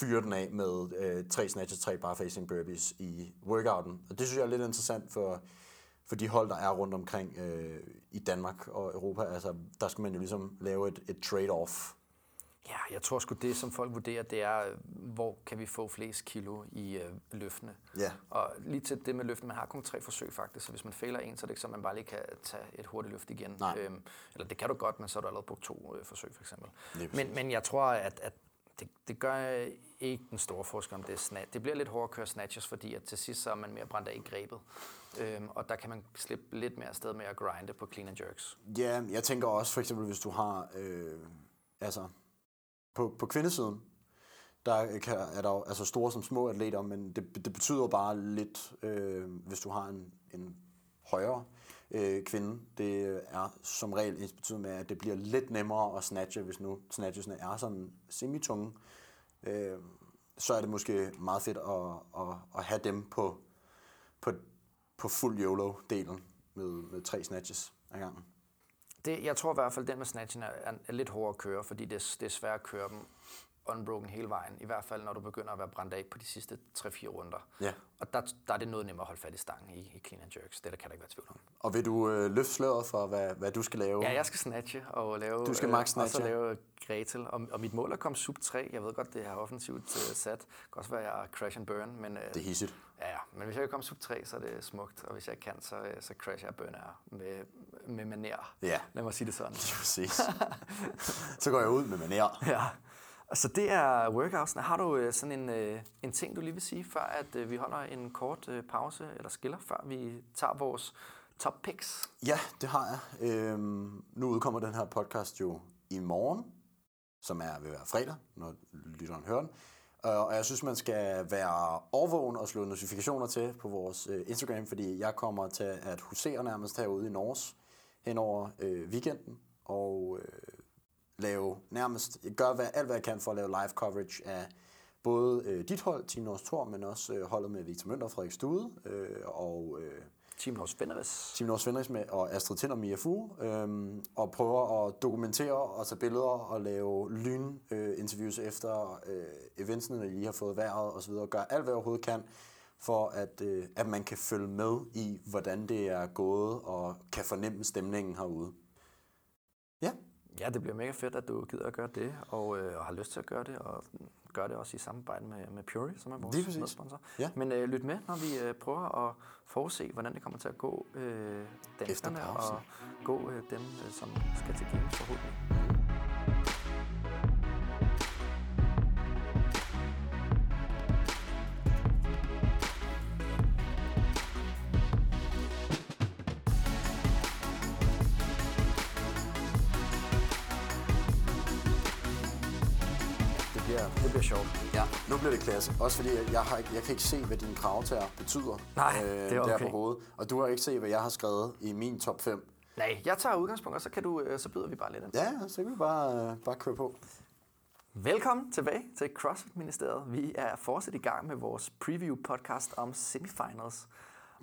Speaker 1: fyrer den af med øh, tre snatches, tre barfacing burpees i workouten. Og det synes jeg er lidt interessant for, for de hold, der er rundt omkring øh, i Danmark og Europa. Altså, der skal man jo ligesom lave et, et trade-off.
Speaker 2: Ja, jeg tror sgu det, som folk vurderer, det er, øh, hvor kan vi få flest kilo i øh, løftene.
Speaker 1: Ja.
Speaker 2: Og lige til det med løften, man har kun tre forsøg faktisk, så hvis man fejler en, så er det ikke så, man bare lige kan tage et hurtigt løft igen.
Speaker 1: Nej.
Speaker 2: Øhm, eller det kan du godt, men så har du allerede brugt to øh, forsøg for eksempel.
Speaker 1: Lige.
Speaker 2: Men, men jeg tror, at, at det, det gør ikke den store forskel, om det er snatch. Det bliver lidt hårdere at køre snatches, fordi at til sidst så er man mere brændt af i grebet. Øhm, og der kan man slippe lidt mere afsted med at grinde på clean and jerks.
Speaker 1: Ja, jeg tænker også for eksempel, hvis du har, øh, altså på, på kvindesiden, der kan, er der jo altså store som små atleter, men det, det betyder bare lidt, øh, hvis du har en, en højere øh, kvinde. Det er som regel ens betydet med, at det bliver lidt nemmere at snatche, hvis nu snatchesene er sådan semitunge. Øh, så er det måske meget fedt at, at, at have dem på, på, på fuld YOLO-delen med, med tre snatches ad gangen.
Speaker 2: Det, jeg tror i hvert fald, den med snatchen er, er, er lidt hårdere at køre, fordi det, er- det er svært at køre dem unbroken hele vejen. I hvert fald, når du begynder at være brændt af på de sidste 3-4 runder.
Speaker 1: Ja.
Speaker 2: Og der, der er det noget nemmere at holde fat i stangen i, i clean and jerks. Det der kan der ikke være tvivl om.
Speaker 1: Og vil du øh, løfte sløret for, hvad, hvad du skal lave?
Speaker 2: Ja, jeg skal snatche og lave...
Speaker 1: Du skal max
Speaker 2: øh, og så
Speaker 1: snatche.
Speaker 2: lave Gretel. Og, og mit mål er at komme sub 3. Jeg ved godt, det er offensivt uh, sat. Det kan også være, at jeg crash and burn. Men, uh,
Speaker 1: Det er hissigt.
Speaker 2: Ja, ja. Men hvis jeg kan komme sub 3, så er det smukt. Og hvis jeg kan, så, øh, så crasher jeg burner med, med maner.
Speaker 1: Ja.
Speaker 2: Lad mig sige det sådan.
Speaker 1: Præcis. så går jeg ud med manér.
Speaker 2: Ja. Så det er workoutsene. Har du øh, sådan en, øh, en ting, du lige vil sige, før at vi holder en kort pause eller skiller, før vi tager vores top picks?
Speaker 1: Ja, det har jeg. Øhm, nu udkommer den her podcast jo i morgen, som er ved være fredag, når lytteren hører den. Øh, Og jeg synes, man skal være overvågen og slå notifikationer til på vores øh, Instagram, fordi jeg kommer til at husere nærmest herude i Norge hen over øh, weekenden, og øh, lave nærmest, gør hvad, alt hvad jeg kan for at lave live coverage af både øh, dit hold, Team Norge Tor, men også øh, holdet med Victor Mønter og Frederik Stude, øh, og øh,
Speaker 2: Team Norge Fenris.
Speaker 1: Team Norge Svendriks med og Astrid Tind og Mia Fu, øhm, og prøver at dokumentere og tage billeder og lave lyn-interviews efter øh, eventsene, når de lige har fået vejret osv. og gøre alt, hvad jeg overhovedet kan, for at, øh, at man kan følge med i, hvordan det er gået, og kan fornemme stemningen herude. Ja,
Speaker 2: Ja, det bliver mega fedt, at du gider at gøre det, og, øh, og har lyst til at gøre det, og gør det også i samarbejde med, med Puri, som er vores medsponsor.
Speaker 1: Ja.
Speaker 2: Men øh, lyt med, når vi øh, prøver at forudse, hvordan det kommer til at gå øh, danskerne, og gå øh, dem, øh, som skal til games forhåbentlig. Bliver, sjovt.
Speaker 1: ja. nu bliver det klasse. Også fordi jeg, jeg, har ikke, jeg kan ikke se, hvad din kravtager betyder. øh,
Speaker 2: Nej, det er
Speaker 1: Der
Speaker 2: okay.
Speaker 1: på hovedet. Og du har ikke set, hvad jeg har skrevet i min top 5.
Speaker 2: Nej, jeg tager udgangspunkt, og så, kan du, øh, så byder vi bare lidt ind.
Speaker 1: Ja, så kan vi bare, øh, bare køre på.
Speaker 2: Velkommen tilbage til CrossFit Ministeriet. Vi er fortsat i gang med vores preview podcast om semifinals.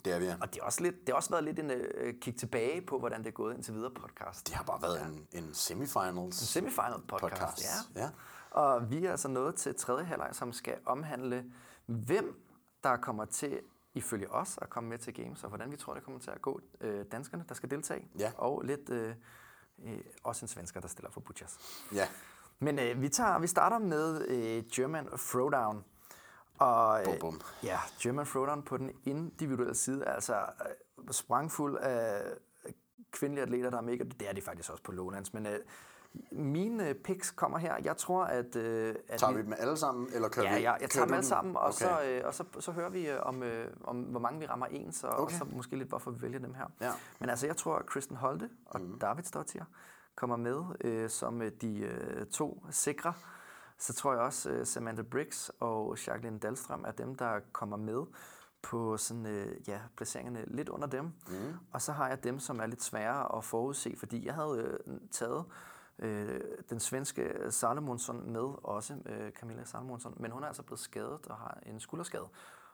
Speaker 1: Det er vi. ja.
Speaker 2: Og det har også, lidt, det har også været lidt en øh, kig tilbage på, hvordan det er gået indtil videre podcast.
Speaker 1: Det har bare været en, en semifinals
Speaker 2: Semifinal podcast,
Speaker 1: podcast.
Speaker 2: ja.
Speaker 1: ja.
Speaker 2: Og vi er altså nået til tredje halvleg, som skal omhandle, hvem der kommer til, ifølge os, at komme med til Games, og hvordan vi tror, det kommer til at gå øh, danskerne, der skal deltage,
Speaker 1: Ja.
Speaker 2: og lidt øh, øh, også en svensker, der stiller for Butchers.
Speaker 1: Ja,
Speaker 2: Men øh, vi, tager, vi starter med øh, German Throwdown. Og, øh,
Speaker 1: Bum, bum.
Speaker 2: Ja, German Throwdown på den individuelle side, altså øh, sprangfuld af kvindelige atleter, der er mega... Det er de faktisk også på Lowlands, men øh, mine picks kommer her. Jeg tror, at... Øh, at
Speaker 1: tager vi dem alle sammen, eller kører
Speaker 2: Ja,
Speaker 1: vi?
Speaker 2: ja, jeg tager dem alle sammen, og,
Speaker 1: Okay.
Speaker 2: så, øh, og så, så hører vi øh, om, øh, om, hvor mange vi rammer ens, og,
Speaker 1: Okay.
Speaker 2: og så måske lidt, hvorfor vi vælger dem her.
Speaker 1: Ja.
Speaker 2: Men altså, jeg tror, at Kristen Holte og mm. David Stottier kommer med øh, som øh, de øh, to sikre. Så tror jeg også, øh, Samantha Briggs og Jacqueline Dahlstrøm er dem, der kommer med på sådan, øh, ja, placeringerne lidt under dem. Mm. Og så har jeg dem, som er lidt sværere at forudse, fordi jeg havde øh, taget øh, den svenske Salomonsson med også, øh, Camilla Salomonsson, men hun er altså blevet skadet og har en skulderskade.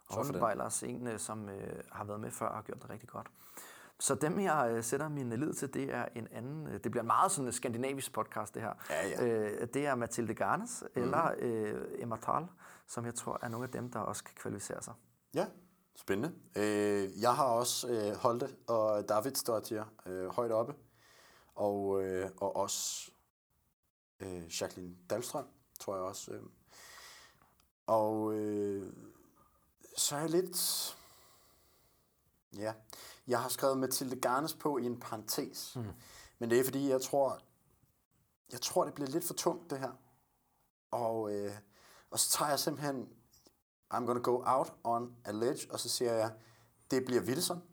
Speaker 2: Og hun var ellers en, øh, som øh, har været med før og har gjort det rigtig godt. Så dem, jeg øh, sætter min lid til, det er en anden... øh, Det bliver en meget sådan skandinavisk podcast, det her.
Speaker 1: Ja, ja.
Speaker 2: Øh, det er Mathilde Garnes mm. eller øh, Emma Thal, som jeg tror er nogle af dem, der også kan kvalificere sig.
Speaker 1: Ja, spændende. Øh, jeg har også øh, Holte og David Stottier øh, højt oppe, og, øh, og også øh, Jacqueline Dahlstrøm, tror jeg også. Øh. Og øh, så er jeg lidt... Ja, jeg har skrevet Mathilde Garnes på i en parentes. Mm. Men det er fordi, jeg tror, jeg tror, det bliver lidt for tungt, det her. Og, øh, og så tager jeg simpelthen I'm gonna go out on a ledge, og så siger jeg, det bliver Wilson.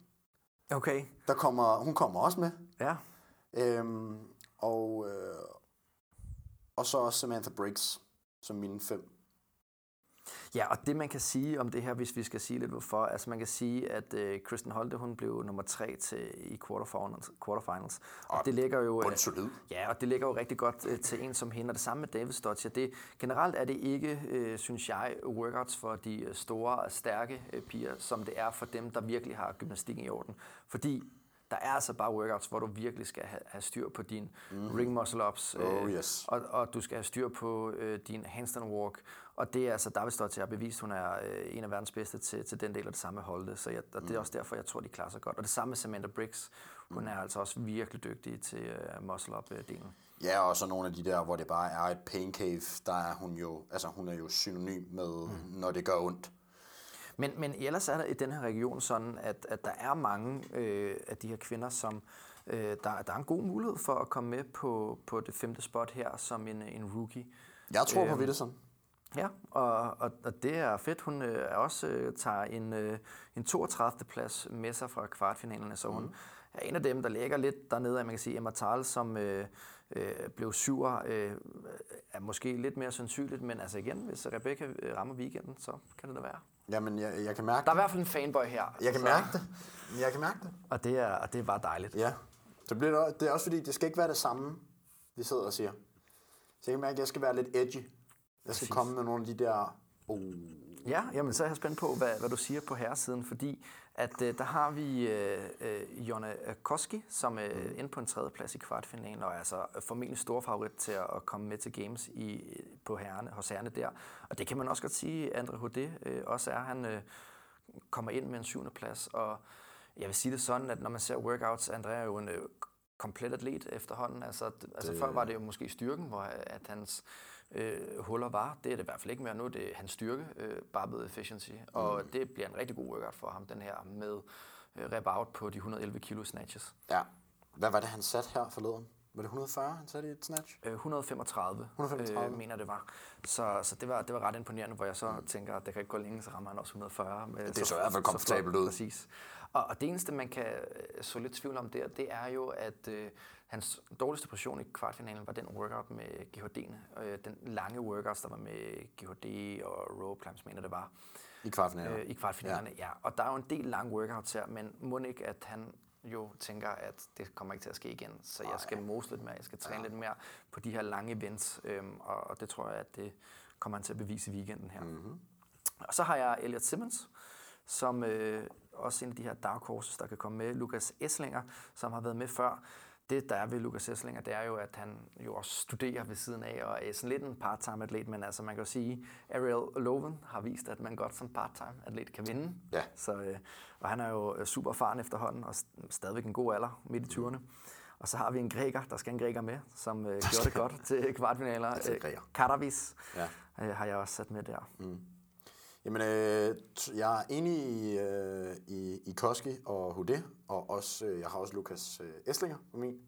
Speaker 2: Okay.
Speaker 1: Der kommer, hun kommer også med.
Speaker 2: Ja.
Speaker 1: Øhm, og, øh, og så også Samantha Briggs, som mine fem.
Speaker 2: Ja, og det man kan sige om det her, hvis vi skal sige lidt hvorfor, altså man kan sige, at øh, Kristen Holte, hun blev nummer tre til, i quarterfinals, quarterfinals. Og,
Speaker 1: Og
Speaker 2: det ligger jo... øh. Ja, og det ligger jo rigtig godt øh, til en som hende, og det samme med David Stottier. Det, generelt er det ikke, øh, synes jeg, workouts for de øh, store og stærke øh, piger, som det er for dem, der virkelig har gymnastikken i orden. Fordi der er altså bare workouts, hvor du virkelig skal have, have styr på din mm. ring muscle ups,
Speaker 1: Oh, yes.
Speaker 2: og, og du skal have styr på øh, din handstand walk, og det er altså David står til at bevise, hun er øh, en af verdens bedste til, til den del af det samme holde, så jeg, og det er også derfor, jeg tror, de klarer sig godt. Og det samme med Samantha Briggs, hun er altså også virkelig dygtig til øh, muscle up-delen.
Speaker 1: Ja, og så nogle af de der, hvor det bare er et pain cave, der er hun jo, altså hun er jo synonym med, mm. når det gør ondt.
Speaker 2: Men, men ellers er der i den her region sådan, at, at der er mange øh, af de her kvinder, som øh, der, der er en god mulighed for at komme med på, på det femte spot her som en, en rookie.
Speaker 1: Jeg tror på Wittesson.
Speaker 2: Ja, og, og, og det er fedt. Hun øh, også øh, tager en, øh, en 32. plads med sig fra kvartfinalerne, så hun er en af dem, der ligger lidt dernede, man kan sige, Emma Tal, som øh, øh, blev syver, øh, er måske lidt mere sandsynligt, men altså igen, hvis Rebecca øh, rammer weekenden, så kan det da være.
Speaker 1: Jamen, jeg, jeg kan mærke
Speaker 2: Der er i hvert fald en fanboy her.
Speaker 1: Jeg kan
Speaker 2: så-
Speaker 1: mærke det. Jeg kan mærke det.
Speaker 2: Og det er, og det er bare dejligt.
Speaker 1: Ja. Det, bliver, det- det er også fordi, det skal ikke være det samme, vi sidder og siger. Så jeg kan mærke, at jeg skal være lidt edgy. Jeg skal
Speaker 2: Præcis.
Speaker 1: komme med nogle af de der... Oh.
Speaker 2: Ja, jamen, så er jeg spændt på, hvad, hvad du siger på herresiden, fordi at, øh, der har vi øh, øh, Jonna Koski, som er øh, inde på en tredje plads i kvartfinalen, og er altså formentlig stor favorit til at, at komme med til Games i, på herrene, hos herrene der. Og det kan man også godt sige, Andre Houdet øh, også er. Han øh, kommer ind med en syvende plads, og jeg vil sige det sådan, at når man ser workouts, Andrea er jo en øh, komplet atlet efterhånden. Altså, d- altså før var det jo måske styrken, hvor at hans øh, huller var. Det er det i hvert fald ikke mere nu. Det er hans styrke, øh, barbell efficiency. Og det bliver en rigtig god workout for ham, den her med øh, rep out på de 111 kilo snatches.
Speaker 1: Ja. Hvad var det, han satte her forleden? Var det 140, han satte i et snatch?
Speaker 2: Øh, 135,
Speaker 1: 135.
Speaker 2: Øh, mener det var. Så, så det, var, det var ret imponerende, hvor jeg så tænker, at det kan ikke gå længe, så rammer han også 140. Med,
Speaker 1: Det så i hvert fald komfortabelt ud.
Speaker 2: Præcis. Og, og det eneste, man kan øh, så lidt tvivl om der, det er jo, at øh, hans dårligste position i kvartfinalen var den workout med GHD'en. Øh, den lange workouts, der var med GHD og row climbs, mener det var
Speaker 1: I kvartfinalen.
Speaker 2: øh, i kvartfinalerne. Ja. ja. Og der er jo en del lange workouts her, men må ikke, at han jo tænker, at det kommer ikke til at ske igen. Så jeg skal mose lidt mere, jeg skal træne ja. lidt mere på de her lange events, øhm, og, og det tror jeg, at det kommer han til at bevise i weekenden her. Mm-hmm. Og så har jeg Elliot Simmons, som øh, også en af de her dark horses, der kan komme med. Lukas Esslinger, som har været med før. Det, der er ved Lukas Esslinger, det er jo, at han jo også studerer ved siden af, og er sådan lidt en part-time atlet, men altså man kan jo sige, Ariel Loven har vist, at man godt som part-time atlet kan vinde.
Speaker 1: Ja.
Speaker 2: Så, øh, og han er jo øh, super erfaren efterhånden, og st- stadigvæk en god alder, midt i 20'erne. Og så har vi en græker, der skal en græker med, som øh, gjorde det godt til kvartfinaler.
Speaker 1: Altså
Speaker 2: Øh. Karavis
Speaker 1: Ja.
Speaker 2: øh, har jeg også sat med der.
Speaker 1: Jamen, øh, jeg er enig i, øh, i, i Koski og Hude, og også, øh, jeg har også Lukas øh, Esslinger på min.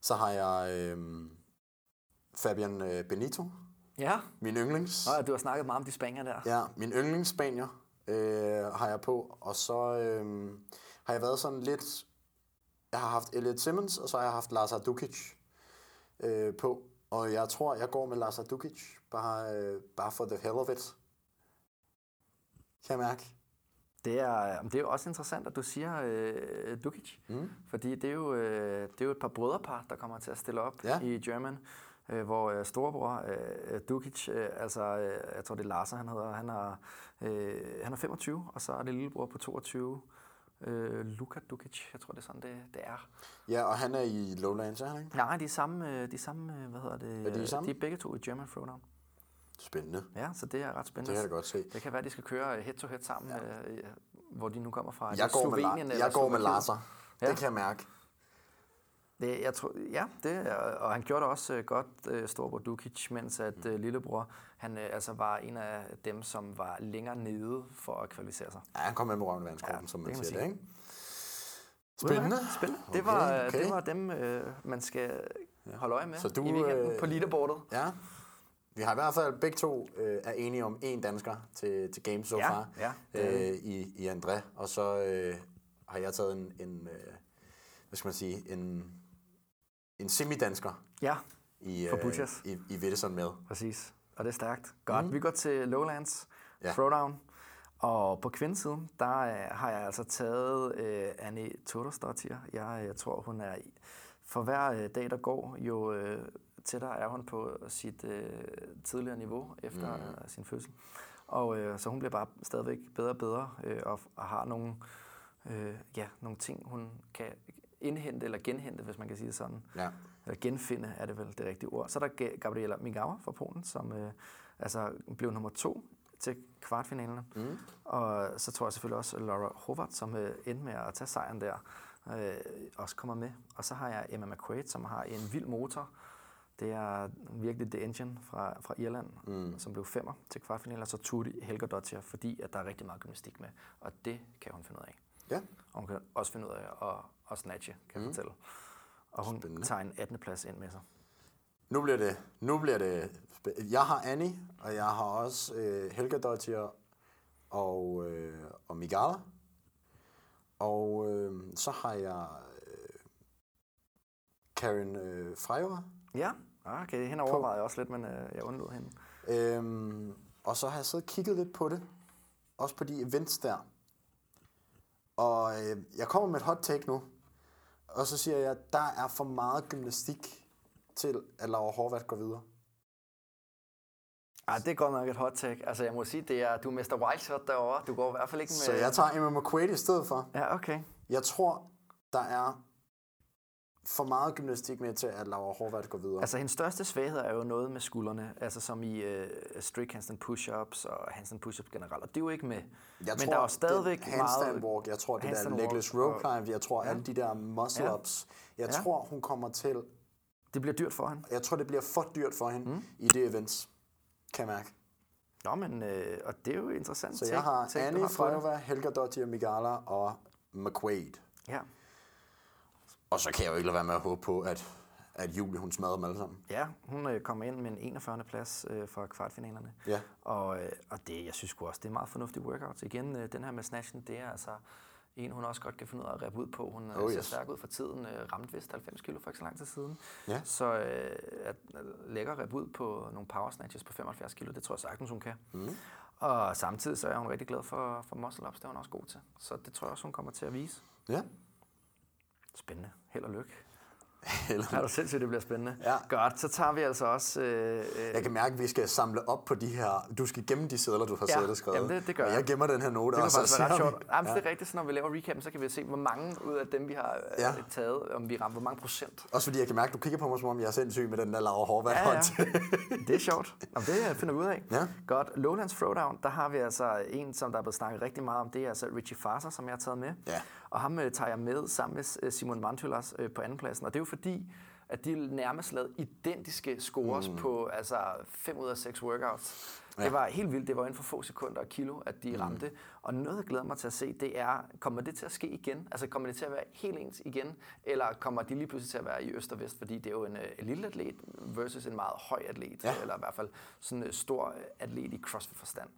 Speaker 1: Så har jeg øh, Fabian øh, Benito,
Speaker 2: Ja,
Speaker 1: min yndlings.
Speaker 2: og du har snakket meget om de spanier der.
Speaker 1: Ja, min yndlingsspanier øh, har jeg på, og så øh, har jeg været sådan lidt... Jeg har haft Elliot Simmons, og så har jeg haft Lazar Dukic øh, på. Og jeg tror, jeg går med Lazar Dukic, bare, øh, bare for the hell of it. Kan jeg mærke.
Speaker 2: Det er, det er jo også interessant, at du siger øh, Dukic, mm. fordi det er, jo, øh, det er jo et par brødrepar, der kommer til at stille op
Speaker 1: Ja.
Speaker 2: i German, øh, hvor øh, storebror øh, Dukic, øh, altså øh, jeg tror det er Larsen, han hedder, han er, øh, han er 25, og så er det lillebror på 22, øh, Luka Dukic, jeg tror det er sådan, det, det er.
Speaker 1: Ja, og han er i Lowlands, er han ikke?
Speaker 2: Nej, de er samme, øh, de er samme øh, hvad hedder det?
Speaker 1: Er de samme?
Speaker 2: De er begge to i German Throwdown.
Speaker 1: Spændende.
Speaker 2: Ja, så det er ret spændende.
Speaker 1: Det kan jeg godt se.
Speaker 2: Det kan være, at de skal køre øh, head-to-head sammen, ja. øh, hvor de nu kommer fra.
Speaker 1: Jeg
Speaker 2: det
Speaker 1: går med,
Speaker 2: Slovenien
Speaker 1: La-
Speaker 2: eller
Speaker 1: jeg går med? Lazar.
Speaker 2: Ja.
Speaker 1: Det kan jeg mærke.
Speaker 2: Det, jeg tror, ja, det, og han gjorde det også øh, godt, øh, storbror Dukic, mens at øh, lillebror, han øh, altså var en af dem, som var længere nede for at kvalificere sig.
Speaker 1: Ja, han kom med med røven
Speaker 2: Ja,
Speaker 1: som
Speaker 2: det
Speaker 1: man
Speaker 2: kan man
Speaker 1: siger det, ikke? Spændende.
Speaker 2: Spændende. Det,
Speaker 1: Okay,
Speaker 2: var,
Speaker 1: okay.
Speaker 2: det var dem, øh, man skal holde øje med
Speaker 1: Så du,
Speaker 2: i weekenden
Speaker 1: øh,
Speaker 2: på leaderboardet.
Speaker 1: Ja. Vi har i hvert fald begge to øh, er enige om en dansker til, til Games so
Speaker 2: Ja,
Speaker 1: far.
Speaker 2: ja,
Speaker 1: øh, i, I André. Og så øh, har jeg taget en, en øh, hvad skal man sige, en, en semi-dansker
Speaker 2: Ja,
Speaker 1: i,
Speaker 2: Butchers.
Speaker 1: i, i Wittesson med.
Speaker 2: præcis. Og det er stærkt. Godt, mm. vi går til Lowlands,
Speaker 1: Ja.
Speaker 2: Throwdown. Og på kvindesiden, der øh, har jeg altså taget øh, Annie Todosdottir. Jeg, jeg tror, hun er for hver øh, dag, der går, jo øh, tættere er hun på sit øh, tidligere niveau efter mm. øh, sin fødsel. Og øh, så hun bliver bare stadigvæk bedre og bedre, øh, og, og har nogle, øh, ja, nogle ting, hun kan indhente eller genhente, hvis man kan sige det sådan.
Speaker 1: Ja.
Speaker 2: Eller genfinde er det vel det rigtige ord. Så er der Ga- Gabriela Mingawa fra Polen, som øh, altså blev nummer to til kvartfinalerne. Mm. Og så tror jeg selvfølgelig også Laura Howard, som øh, endte med at tage sejren der, øh, også kommer med. Og så har jeg Emma McQuaid, som har en vild motor. Det er virkelig The Engine fra, fra Irland, mm. som blev femmer til kvartfinalen. Og så Tutti Helga Dottir, fordi at der er rigtig meget gymnastik med. Og det kan hun finde ud af.
Speaker 1: Ja.
Speaker 2: Og hun kan også finde ud af at, at snatche, kan jeg mm. fortælle. Og hun
Speaker 1: Spændende.
Speaker 2: tager en 18. plads ind med sig.
Speaker 1: Nu bliver det, nu bliver det Jeg har Annie, og jeg har også øh, Helga Dottir og, øh, og Migala. Og øh, så har jeg øh, Karen øh, Freja.
Speaker 2: Ja, okay. Hende overvejede jeg også lidt, men øh, jeg undlod hende.
Speaker 1: Øhm, og så har jeg siddet og kigget lidt på det. Også på de events der. Og øh, jeg kommer med et hot take nu. Og så siger jeg, at der er for meget gymnastik til, at Laura Horvath går videre.
Speaker 2: Ah, det er godt nok et hot take. Altså, jeg må sige, det er, du er Mr. Wildshot derovre. Du går i hvert fald ikke med...
Speaker 1: Så jeg tager Emma McQuaid i stedet for.
Speaker 2: Ja, okay.
Speaker 1: Jeg tror, der er for meget gymnastik med til, at Laura Horvath går videre.
Speaker 2: Altså, hendes største svaghed er jo noget med skuldrene. Altså, som i uh, strict handstand push-ups og handstand push-ups generelt. Og det er jo ikke med.
Speaker 1: jeg
Speaker 2: men
Speaker 1: tror,
Speaker 2: der er jo stadigvæk
Speaker 1: den handstand
Speaker 2: meget...
Speaker 1: walk, jeg tror, det der legless rope climb, jeg tror,
Speaker 2: Ja.
Speaker 1: alle de der muscle
Speaker 2: Ja.
Speaker 1: ups, jeg
Speaker 2: Ja.
Speaker 1: tror, hun kommer til,
Speaker 2: Det bliver dyrt for hende.
Speaker 1: jeg tror, det bliver for dyrt for hende mm. i det events, kan jeg mærke.
Speaker 2: Nå, men... Øh, og det er jo interessant.
Speaker 1: Så jeg har Annie,
Speaker 2: på det.
Speaker 1: Frejova, Helga Dottir, Migala og McQuaid.
Speaker 2: Ja.
Speaker 1: Og så kan jeg jo ikke lade være med at håbe på, at, at Julie, hun smadrer dem alle sammen.
Speaker 2: Ja, hun øh, kommer ind med en 41. plads øh, fra kvartfinalerne.
Speaker 1: Ja.
Speaker 2: Og, øh, og det, jeg synes også, det er meget fornuftige workouts. Igen, øh, den her med snatchen, det er altså en, hun også godt kan finde ud af at rappe ud på. Hun
Speaker 1: Oh,
Speaker 2: oh, ser
Speaker 1: yes.
Speaker 2: stærk ud for tiden, øh, ramte vist 90 kilo for ikke så lang tid siden.
Speaker 1: Ja.
Speaker 2: Så øh, at lægger rappe ud på nogle power snatches på 75 kilo, det tror jeg sagtens, hun kan. Mm. Og samtidig så er hun rigtig glad for, for muscle ups, det er hun også god til. Så det tror jeg også, hun kommer til at vise.
Speaker 1: Ja.
Speaker 2: Spændende. Held og lykke.
Speaker 1: Eller,
Speaker 2: Er du sindssygt, det bliver spændende?
Speaker 1: Ja.
Speaker 2: Godt, så tager vi altså også... Øh, øh,
Speaker 1: jeg kan mærke, at vi skal samle op på de her... Du skal gemme de sædler, du har
Speaker 2: Ja,
Speaker 1: siddet og skrevet.
Speaker 2: jamen det- det gør
Speaker 1: Og
Speaker 2: jeg.
Speaker 1: jeg gemmer den her note.
Speaker 2: Det kan
Speaker 1: og så
Speaker 2: faktisk være ret sjovt. Jamen, det er rigtigt, så når vi laver recappen, så kan vi se, hvor mange ud af dem, vi har
Speaker 1: Ja.
Speaker 2: ja. taget, om vi rammer, hvor mange procent.
Speaker 1: Også fordi jeg kan mærke, at du kigger på mig, som om jeg er sindssyg med den der Laura Horvath
Speaker 2: Ja, ja. Det er sjovt. Jamen, det finder vi ud af.
Speaker 1: Ja.
Speaker 2: Godt. Lowlands Throwdown, der har vi altså en, som der er blevet snakket rigtig meget om. Det er altså Richie Farser, som jeg har taget med.
Speaker 1: Ja.
Speaker 2: Og ham øh, tager jeg med sammen med øh, Simon Mantulas øh, på andenpladsen. Og det er jo fordi, at de nærmest lavede identiske scores mm. på altså 5 ud af 6 workouts. Ja. Det var helt vildt. Det var inden for få sekunder og kilo, at de mm. ramte. Og noget, jeg glæder mig til at se, det er, kommer det til at ske igen? Altså kommer det til at være helt ens igen? Eller kommer de lige pludselig til at være i øst og vest? Fordi det er jo en, øh, en lille atlet versus en meget høj atlet.
Speaker 1: Ja.
Speaker 2: Eller i hvert fald sådan en stor atlet i CrossFit-forstand.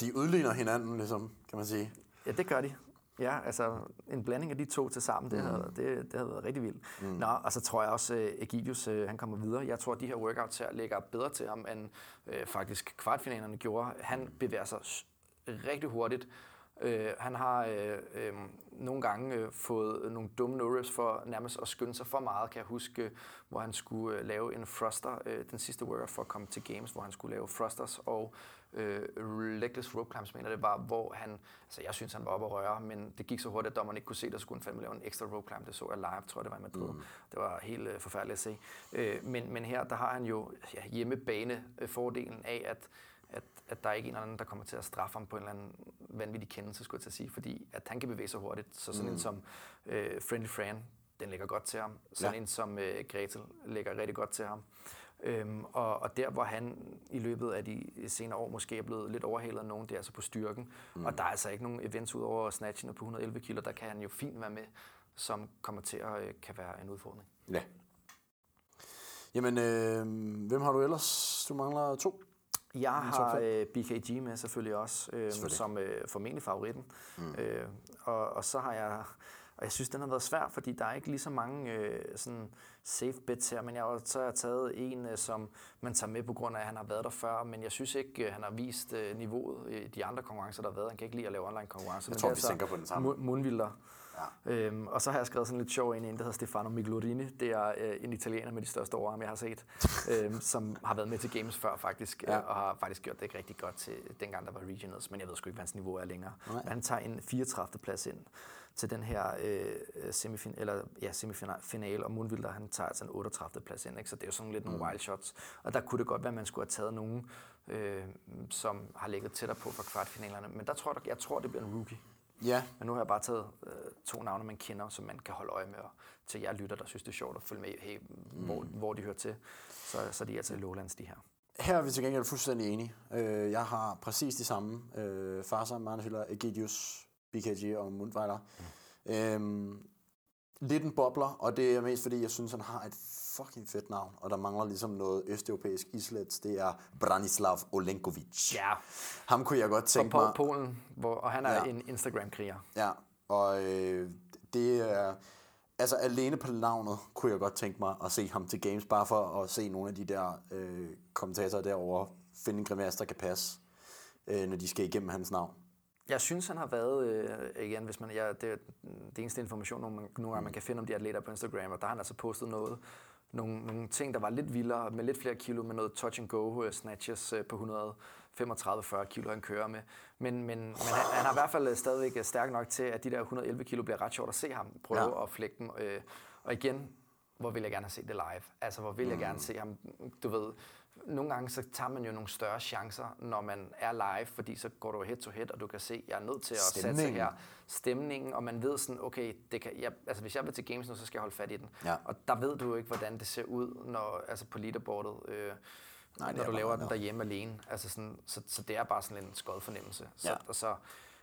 Speaker 1: De udligner hinanden, ligesom, kan man sige.
Speaker 2: Ja, det gør de. Ja, altså en blanding af de to til sammen, det, mm. havde, det, det havde været rigtig vildt. Mm. Nå, og så tror jeg også, at Egidius øh, han kommer videre. Jeg tror, at de her workouts her ligger bedre til ham, end øh, faktisk kvartfinalerne gjorde. Han bevæger sig rigtig hurtigt. Øh, han har øh, øh, nogle gange øh, fået nogle dumme no for nærmest at skynde sig for meget, kan jeg huske, hvor han skulle øh, lave en thruster, øh, den sidste workout for at komme til Games, hvor han skulle lave thrusters og øh, legless rope climbs, mener det var, hvor han, altså jeg synes, han var oppe at røre, men det gik så hurtigt, at dommeren ikke kunne se, der skulle han fandme lave en ekstra rope climb. Det så jeg live, tror jeg, det var i Madrid. Mm. Det var helt øh, forfærdeligt at se. Øh, men, men her, der har han jo ja, hjemmebane øh, fordelen af, at at, at der er ikke en eller anden, der kommer til at straffe ham på en eller anden vanvittig kendelse, skulle jeg til at sige, fordi at han kan bevæge sig hurtigt. Så sådan mm. en som øh, Friendly Fran, den ligger godt til ham. Sådan
Speaker 1: Ja.
Speaker 2: en som øh, Gretel ligger rigtig godt til ham. Øhm, og, og der, hvor han i løbet af de senere år måske er blevet lidt overhalet af nogen, det er altså på styrken. Mm. Og der er altså ikke nogen events ud over snatchen på 111 kilo, der kan han jo fint være med, som kommer til at øh, kan være en udfordring.
Speaker 1: Ja. Jamen, øh, hvem har du ellers? Du mangler to.
Speaker 2: Jeg har øh, BKG med selvfølgelig også, øh,
Speaker 1: Selvfølgelig.
Speaker 2: som øh, formentlig favoritten. Mm. Øh, og, og så har jeg, og jeg synes, den har været svær, fordi der er ikke lige så mange øh, sådan safe bets her, men jeg har, så har jeg taget en, øh, som man tager med på grund af, at han har været der før, men jeg synes ikke, øh, han har vist øh, niveauet i de andre konkurrencer, der har været. Han kan ikke lide at lave online konkurrencer.
Speaker 1: Jeg
Speaker 2: men
Speaker 1: tror, vi
Speaker 2: så
Speaker 1: tænker på den samme.
Speaker 2: Mu- Mundvilder. Ja. Øhm, og så har jeg skrevet sådan lidt sjov ind i en, der hedder Stefano Miglorini. Det er øh, en italiener med de største overarme, jeg har set, øhm, som har været med til Games før faktisk, ja. øh, og har faktisk gjort det ikke rigtig godt til dengang, der var Regionals, men jeg ved sgu ikke, hvad hans niveau er længere. Nej. Men han tager en 34. plads ind til den her øh, semifin eller, ja, semifinal, og Moonwilder, han tager altså en 38. plads ind, ikke? så det er jo sådan lidt nogle mm. wild shots. Og der kunne det godt være, at man skulle have taget nogen, øh, som har ligget tættere på for kvartfinalerne, men der tror jeg, jeg tror, det bliver en rookie.
Speaker 1: Ja.
Speaker 2: Men nu har jeg bare taget øh, to navne, man kender, som man kan holde øje med, og til jer lytter, der synes, det er sjovt at følge med, hey, mm. hvor, hvor de hører til, så, så de er altså i Lowlands, de her.
Speaker 1: Her er vi til gengæld fuldstændig enige. Øh, jeg har præcis de samme. Øh, Farsa, Marnefiller, Egidius, BKG og Mundweiler. Mm. Øhm, lidt en bobler, og det er mest fordi, jeg synes, han har et fucking fedt navn, og der mangler ligesom noget østeuropæisk islet. Det er Branislav Olenkovic.
Speaker 2: Ja.
Speaker 1: Ham kunne jeg godt tænke
Speaker 2: Fra
Speaker 1: mig...
Speaker 2: Polen, hvor, og han er ja. en Instagram-kriger.
Speaker 1: Ja, og øh, det er... Altså alene på navnet kunne jeg godt tænke mig at se ham til games, bare for at se nogle af de der øh, kommentatorer derovre finde en grimasse, der kan passe, øh, når de skal igennem hans navn.
Speaker 2: Jeg synes, han har været, øh, igen, hvis man, ja, det, det eneste information, nogle, nogle gange man kan finde om de atleter på Instagram, og der har han altså postet noget, nogle, nogle ting, der var lidt vildere, med lidt flere kilo, med noget touch and go uh, snatches uh, på 135-40 kilo, han kører med. Men, men, men han, han har i hvert fald stadigvæk stærk nok til, at de der 111 kilo bliver ret sjovt at se ham prøve ja. at flække dem. Øh, og igen, hvor vil jeg gerne have set det live. Altså, hvor vil mm. jeg gerne se ham, du ved, nogle gange så tager man jo nogle større chancer, når man er live, fordi så går du head to head, og du kan se, at jeg er nødt til at Stemning. satse her. Stemningen, og man ved sådan, okay, det kan, jeg, altså hvis jeg vil til games nu, så skal jeg holde fat i den.
Speaker 1: Ja.
Speaker 2: Og der ved du jo ikke, hvordan det ser ud, når, altså på leaderboardet, øh, Nej, når du laver den derhjemme alene. Altså sådan, så, så det er bare sådan en skød fornemmelse. Så, ja. og så,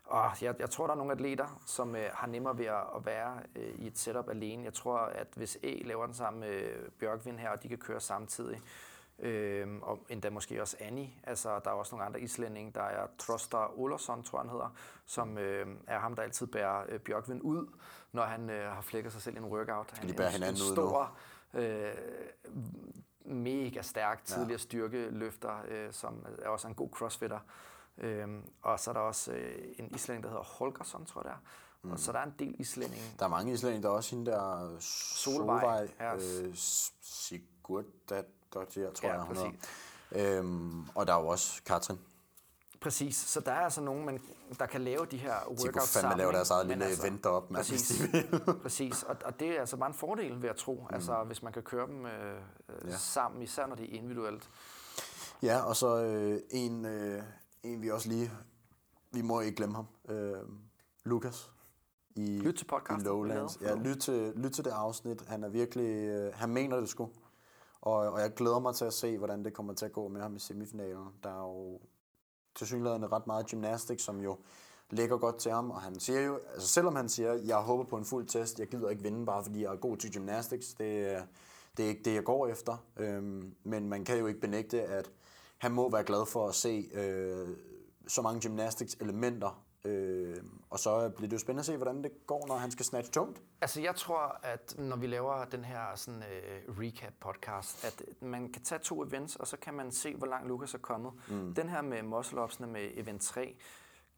Speaker 2: og jeg, jeg tror, der er nogle atleter, som øh, har nemmere ved at, at være øh, i et setup alene. Jeg tror, at hvis E laver den samme med Bjørkvind her, og de kan køre samtidig, Øhm, og endda måske også Annie. Altså, der er også nogle andre islændinge. Der er Troster Olofsson, tror han hedder, som øh, er ham, der altid bærer øh, Bjørkvind ud, når han øh, har flækket sig selv i en workout.
Speaker 1: Han, de bærer hinanden
Speaker 2: en, en stor, øh, mega stærk tidligere ja. styrkeløfter, øh, som er også en god crossfitter. Øhm, og så er der også øh, en islænding, der hedder Holgersson, tror jeg det er. Mm. Og så der er en del islændinge.
Speaker 1: Der er mange islændinge. Der er også hende der Solvej, Solvej ja. øh, Sigurd, Dodger, tror ja, jeg, hedder. Øhm, og der er jo også Katrin.
Speaker 2: Præcis, så der er altså nogen, man, der kan lave de her workouts sammen. De kunne
Speaker 1: fandme lave deres eget lille altså, event deroppe, man,
Speaker 2: præcis, hvis de vil. præcis, og, og det er altså bare en fordel ved at tro, mm. altså hvis man kan køre dem øh, ja. sammen, især når det er individuelt.
Speaker 1: Ja, og så øh, en, øh, en vi også lige, vi må ikke glemme ham, øh, Lukas.
Speaker 2: I, lyt til podcasten.
Speaker 1: I Lowlands. Ja, lyt til, lyt til det afsnit. Han er virkelig, øh, han mener det sgu. Og, og jeg glæder mig til at se, hvordan det kommer til at gå med ham i semifinalen. Der er jo tilsyneladende ret meget gymnastik, som jo ligger godt til ham, og han siger jo, altså selvom han siger, jeg håber på en fuld test, jeg gider ikke vinde bare fordi jeg er god til gymnastics, det, det er ikke det, jeg går efter. Øhm, men man kan jo ikke benægte, at han må være glad for at se øh, så mange gymnastics elementer Øh, og så bliver det jo spændende at se, hvordan det går, når han skal snatch tungt.
Speaker 2: Altså jeg tror, at når vi laver den her sådan, uh, recap-podcast, at man kan tage to events, og så kan man se, hvor langt Lukas er kommet. Mm. Den her med muscle med event 3,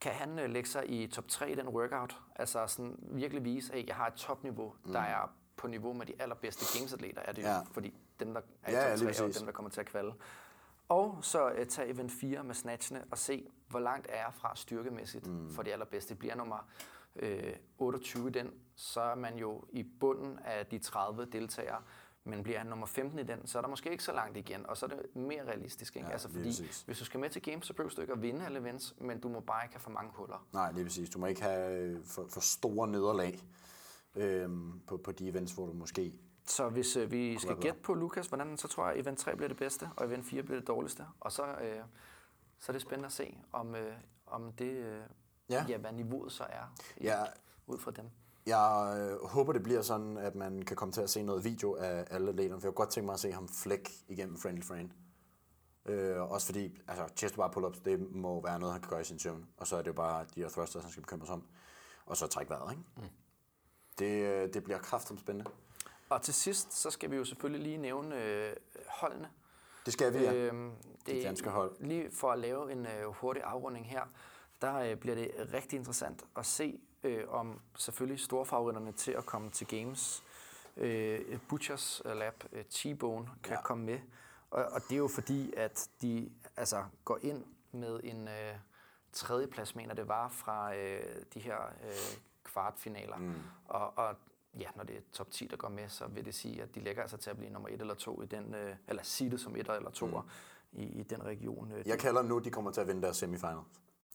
Speaker 2: kan han uh, lægge sig i top 3 i den workout? Altså sådan virkelig vise, at jeg har et topniveau, mm. der er på niveau med de allerbedste gamesatleter, er det jo, fordi dem, der er i ja, top 3, ja, er dem, der kommer til at kvalde. Og så uh, tage event 4 med snatchene og se, hvor langt er jeg fra styrkemæssigt mm. for de allerbedste. Bliver nummer øh, 28 i den, så er man jo i bunden af de 30 deltagere. Men bliver han nummer 15 i den, så er der måske ikke så langt igen, og så er det mere realistisk. Ikke? Ja, altså fordi, præcis. hvis du skal med til games, så behøver du ikke at vinde alle events, men du må bare ikke have for mange huller.
Speaker 1: Nej, det er præcis. Du må ikke have øh, for, for store nederlag øh, på, på de events, hvor du måske
Speaker 2: så hvis øh, vi skal gætte på Lukas, hvordan så tror jeg, at event 3 bliver det bedste, og event 4 bliver det dårligste. Og så, øh, så er det spændende at se, om, øh, om det, øh, ja. ja, hvad niveauet så er i, ja. ud fra dem.
Speaker 1: Jeg øh, håber, det bliver sådan, at man kan komme til at se noget video af alle atleterne, for jeg kunne godt tænke mig at se ham flæk igennem Friendly Friend. Øh, også fordi, altså, chest bar pull-ups, det må være noget, han kan gøre i sin søvn. Og så er det jo bare de her thrusters, han skal bekymre sig om. Og så trække vejret, ikke? Mm. Det, øh, det bliver kraftigt spændende.
Speaker 2: Og til sidst, så skal vi jo selvfølgelig lige nævne øh, holdene.
Speaker 1: Det skal vi, ja. Øhm, det, det danske hold.
Speaker 2: Lige for at lave en øh, hurtig afrunding her, der øh, bliver det rigtig interessant at se, øh, om selvfølgelig storfavoritterne til at komme til games. Øh, Butchers Lab, øh, T-Bone, kan ja. komme med. Og, og det er jo fordi, at de altså, går ind med en øh, tredjeplads, mener det var, fra øh, de her øh, kvartfinaler. Mm. Og, og ja, når det er top 10, der går med, så vil det sige, at de lægger altså til at blive nummer et eller to i den, øh, eller det som et eller to mm. i, i den region.
Speaker 1: Øh, jeg kalder nu, de kommer til at vinde deres semifinals.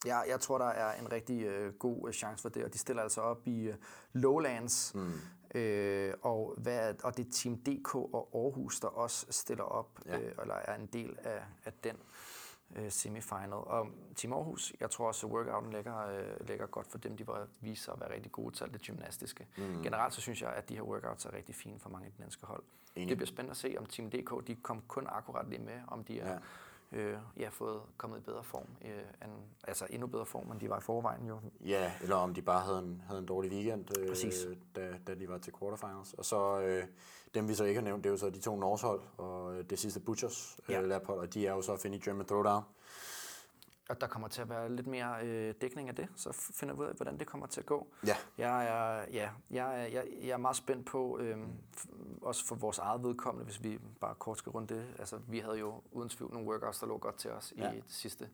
Speaker 2: Ja, jeg tror, der er en rigtig øh, god øh, chance for det, og de stiller altså op i øh, Lowlands, mm. øh, og, hvad, og det er Team DK og Aarhus, der også stiller op, ja. øh, eller er en del af, af den øh, semifinal. Og Team Aarhus, jeg tror også, at workouten ligger, øh, ligger godt for dem. De var vise sig at være rigtig gode til det gymnastiske. Mm. Generelt så synes jeg, at de her workouts er rigtig fine for mange af de danske hold. Enig. Det bliver spændende at se, om Team DK de kom kun akkurat lige med, om de er... Ja øh, ja, fået kommet i bedre form, øh, end, altså endnu bedre form, end de var i forvejen jo.
Speaker 1: Ja, eller om de bare havde en, havde en dårlig weekend, øh, da, da de var til quarterfinals. Og så øh, dem vi så ikke har nævnt, det er jo så de to Norsehold, og øh, det sidste Butchers øh, ja. laphold, og de er jo så at finde i German Throwdown.
Speaker 2: Og der kommer til at være lidt mere øh, dækning af det, så finder vi ud af, hvordan det kommer til at gå.
Speaker 1: Ja.
Speaker 2: Jeg er, ja, jeg, jeg, jeg er meget spændt på, øh, også for vores eget vedkommende, hvis vi bare kort skal runde det. Altså, vi havde jo uden tvivl nogle workouts, der lå godt til os ja. i det sidste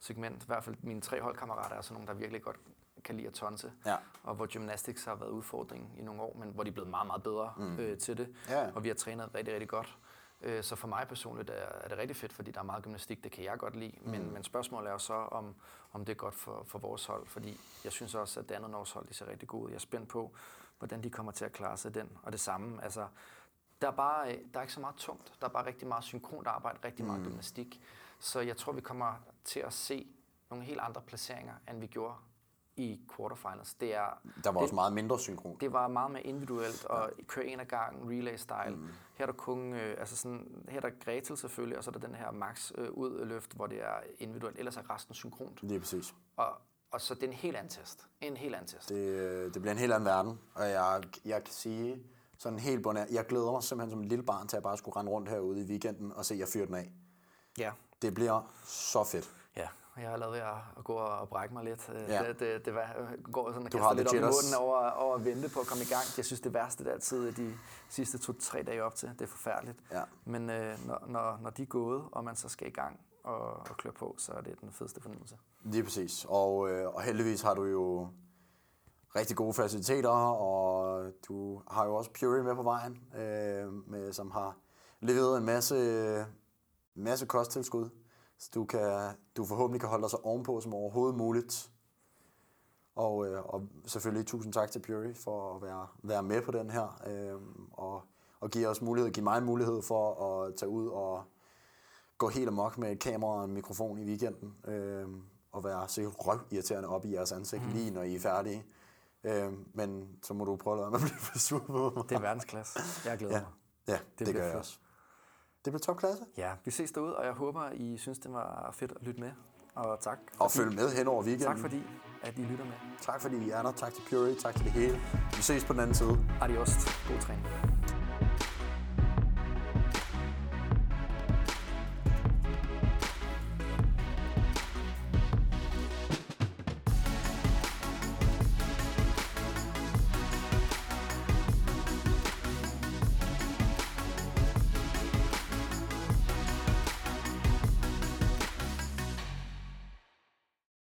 Speaker 2: segment. I hvert fald mine tre holdkammerater er sådan nogle, der virkelig godt kan lide at tonse, ja. og hvor gymnastics har været udfordring i nogle år, men hvor de er blevet meget, meget bedre mm. øh, til det. Ja. Og vi har trænet rigtig, rigtig godt. Øh, så for mig personligt er, er det rigtig fedt, fordi der er meget gymnastik, det kan jeg godt lide. Men, mm. men spørgsmålet er så, om, om det er godt for, for vores hold, fordi jeg synes også, at det andet års hold de ser rigtig gode Jeg er spændt på, hvordan de kommer til at klare sig den. Og det samme, altså, der er, bare, der er ikke så meget tungt. Der er bare rigtig meget synkront arbejde, rigtig meget mm. gymnastik. Så jeg tror, vi kommer til at se nogle helt andre placeringer, end vi gjorde i quarterfinals. Det er,
Speaker 1: der var det, også meget mindre synkron.
Speaker 2: Det var meget mere individuelt, og ja. køre en af gangen, relay-style. Mm. Her er der kun, øh, altså sådan, her er der Gretel selvfølgelig, og så er der den her max øh, ud løft, hvor det er individuelt, ellers er resten synkront.
Speaker 1: Lige præcis.
Speaker 2: Og, og så det er en helt anden test. En helt anden test.
Speaker 1: Det, øh, det bliver en helt anden verden, og jeg, jeg kan sige sådan helt bonær, jeg glæder mig simpelthen som et lille barn til at bare skulle rende rundt herude i weekenden og se jer fyre den af.
Speaker 2: Ja.
Speaker 1: Det bliver så fedt.
Speaker 2: Jeg har lavet ved at gå og brække mig lidt. Øh, ja. Det, det, det var, går sådan og kaster lidt op i munden over, over at vente på at komme i gang. Jeg synes, det værste det er altid de sidste to-tre dage op til. Det er forfærdeligt. Ja. Men øh, når, når, når de er gået, og man så skal i gang og, og kløre på, så er det den fedeste fornemmelse.
Speaker 1: Lige præcis. Og, øh, og heldigvis har du jo rigtig gode faciliteter, og du har jo også Puri med på vejen, øh, med, som har leveret en masse, masse kosttilskud så du, kan, du forhåbentlig kan holde dig så ovenpå som overhovedet muligt. Og, øh, og selvfølgelig tusind tak til Puri for at være, være med på den her, øh, og, og give os mulighed, give mig mulighed for at tage ud og gå helt amok med et kamera og en mikrofon i weekenden, øh, og være sikkert røvirriterende op i jeres ansigt, mm. lige når I er færdige. Øh, men så må du prøve at lade mig blive for sur på
Speaker 2: mig. Det er verdensklasse. Jeg glæder
Speaker 1: ja.
Speaker 2: mig.
Speaker 1: Ja, det, det gør jeg også. Det blev topklasse.
Speaker 2: Ja, vi ses derude, og jeg håber, I synes, det var fedt at lytte med. Og tak.
Speaker 1: Og følg med hen over weekenden.
Speaker 2: Tak fordi, at I lytter med.
Speaker 1: Tak fordi I er der. Tak til Puri. Tak til det hele. Vi ses på den anden side.
Speaker 2: Adios. God træning.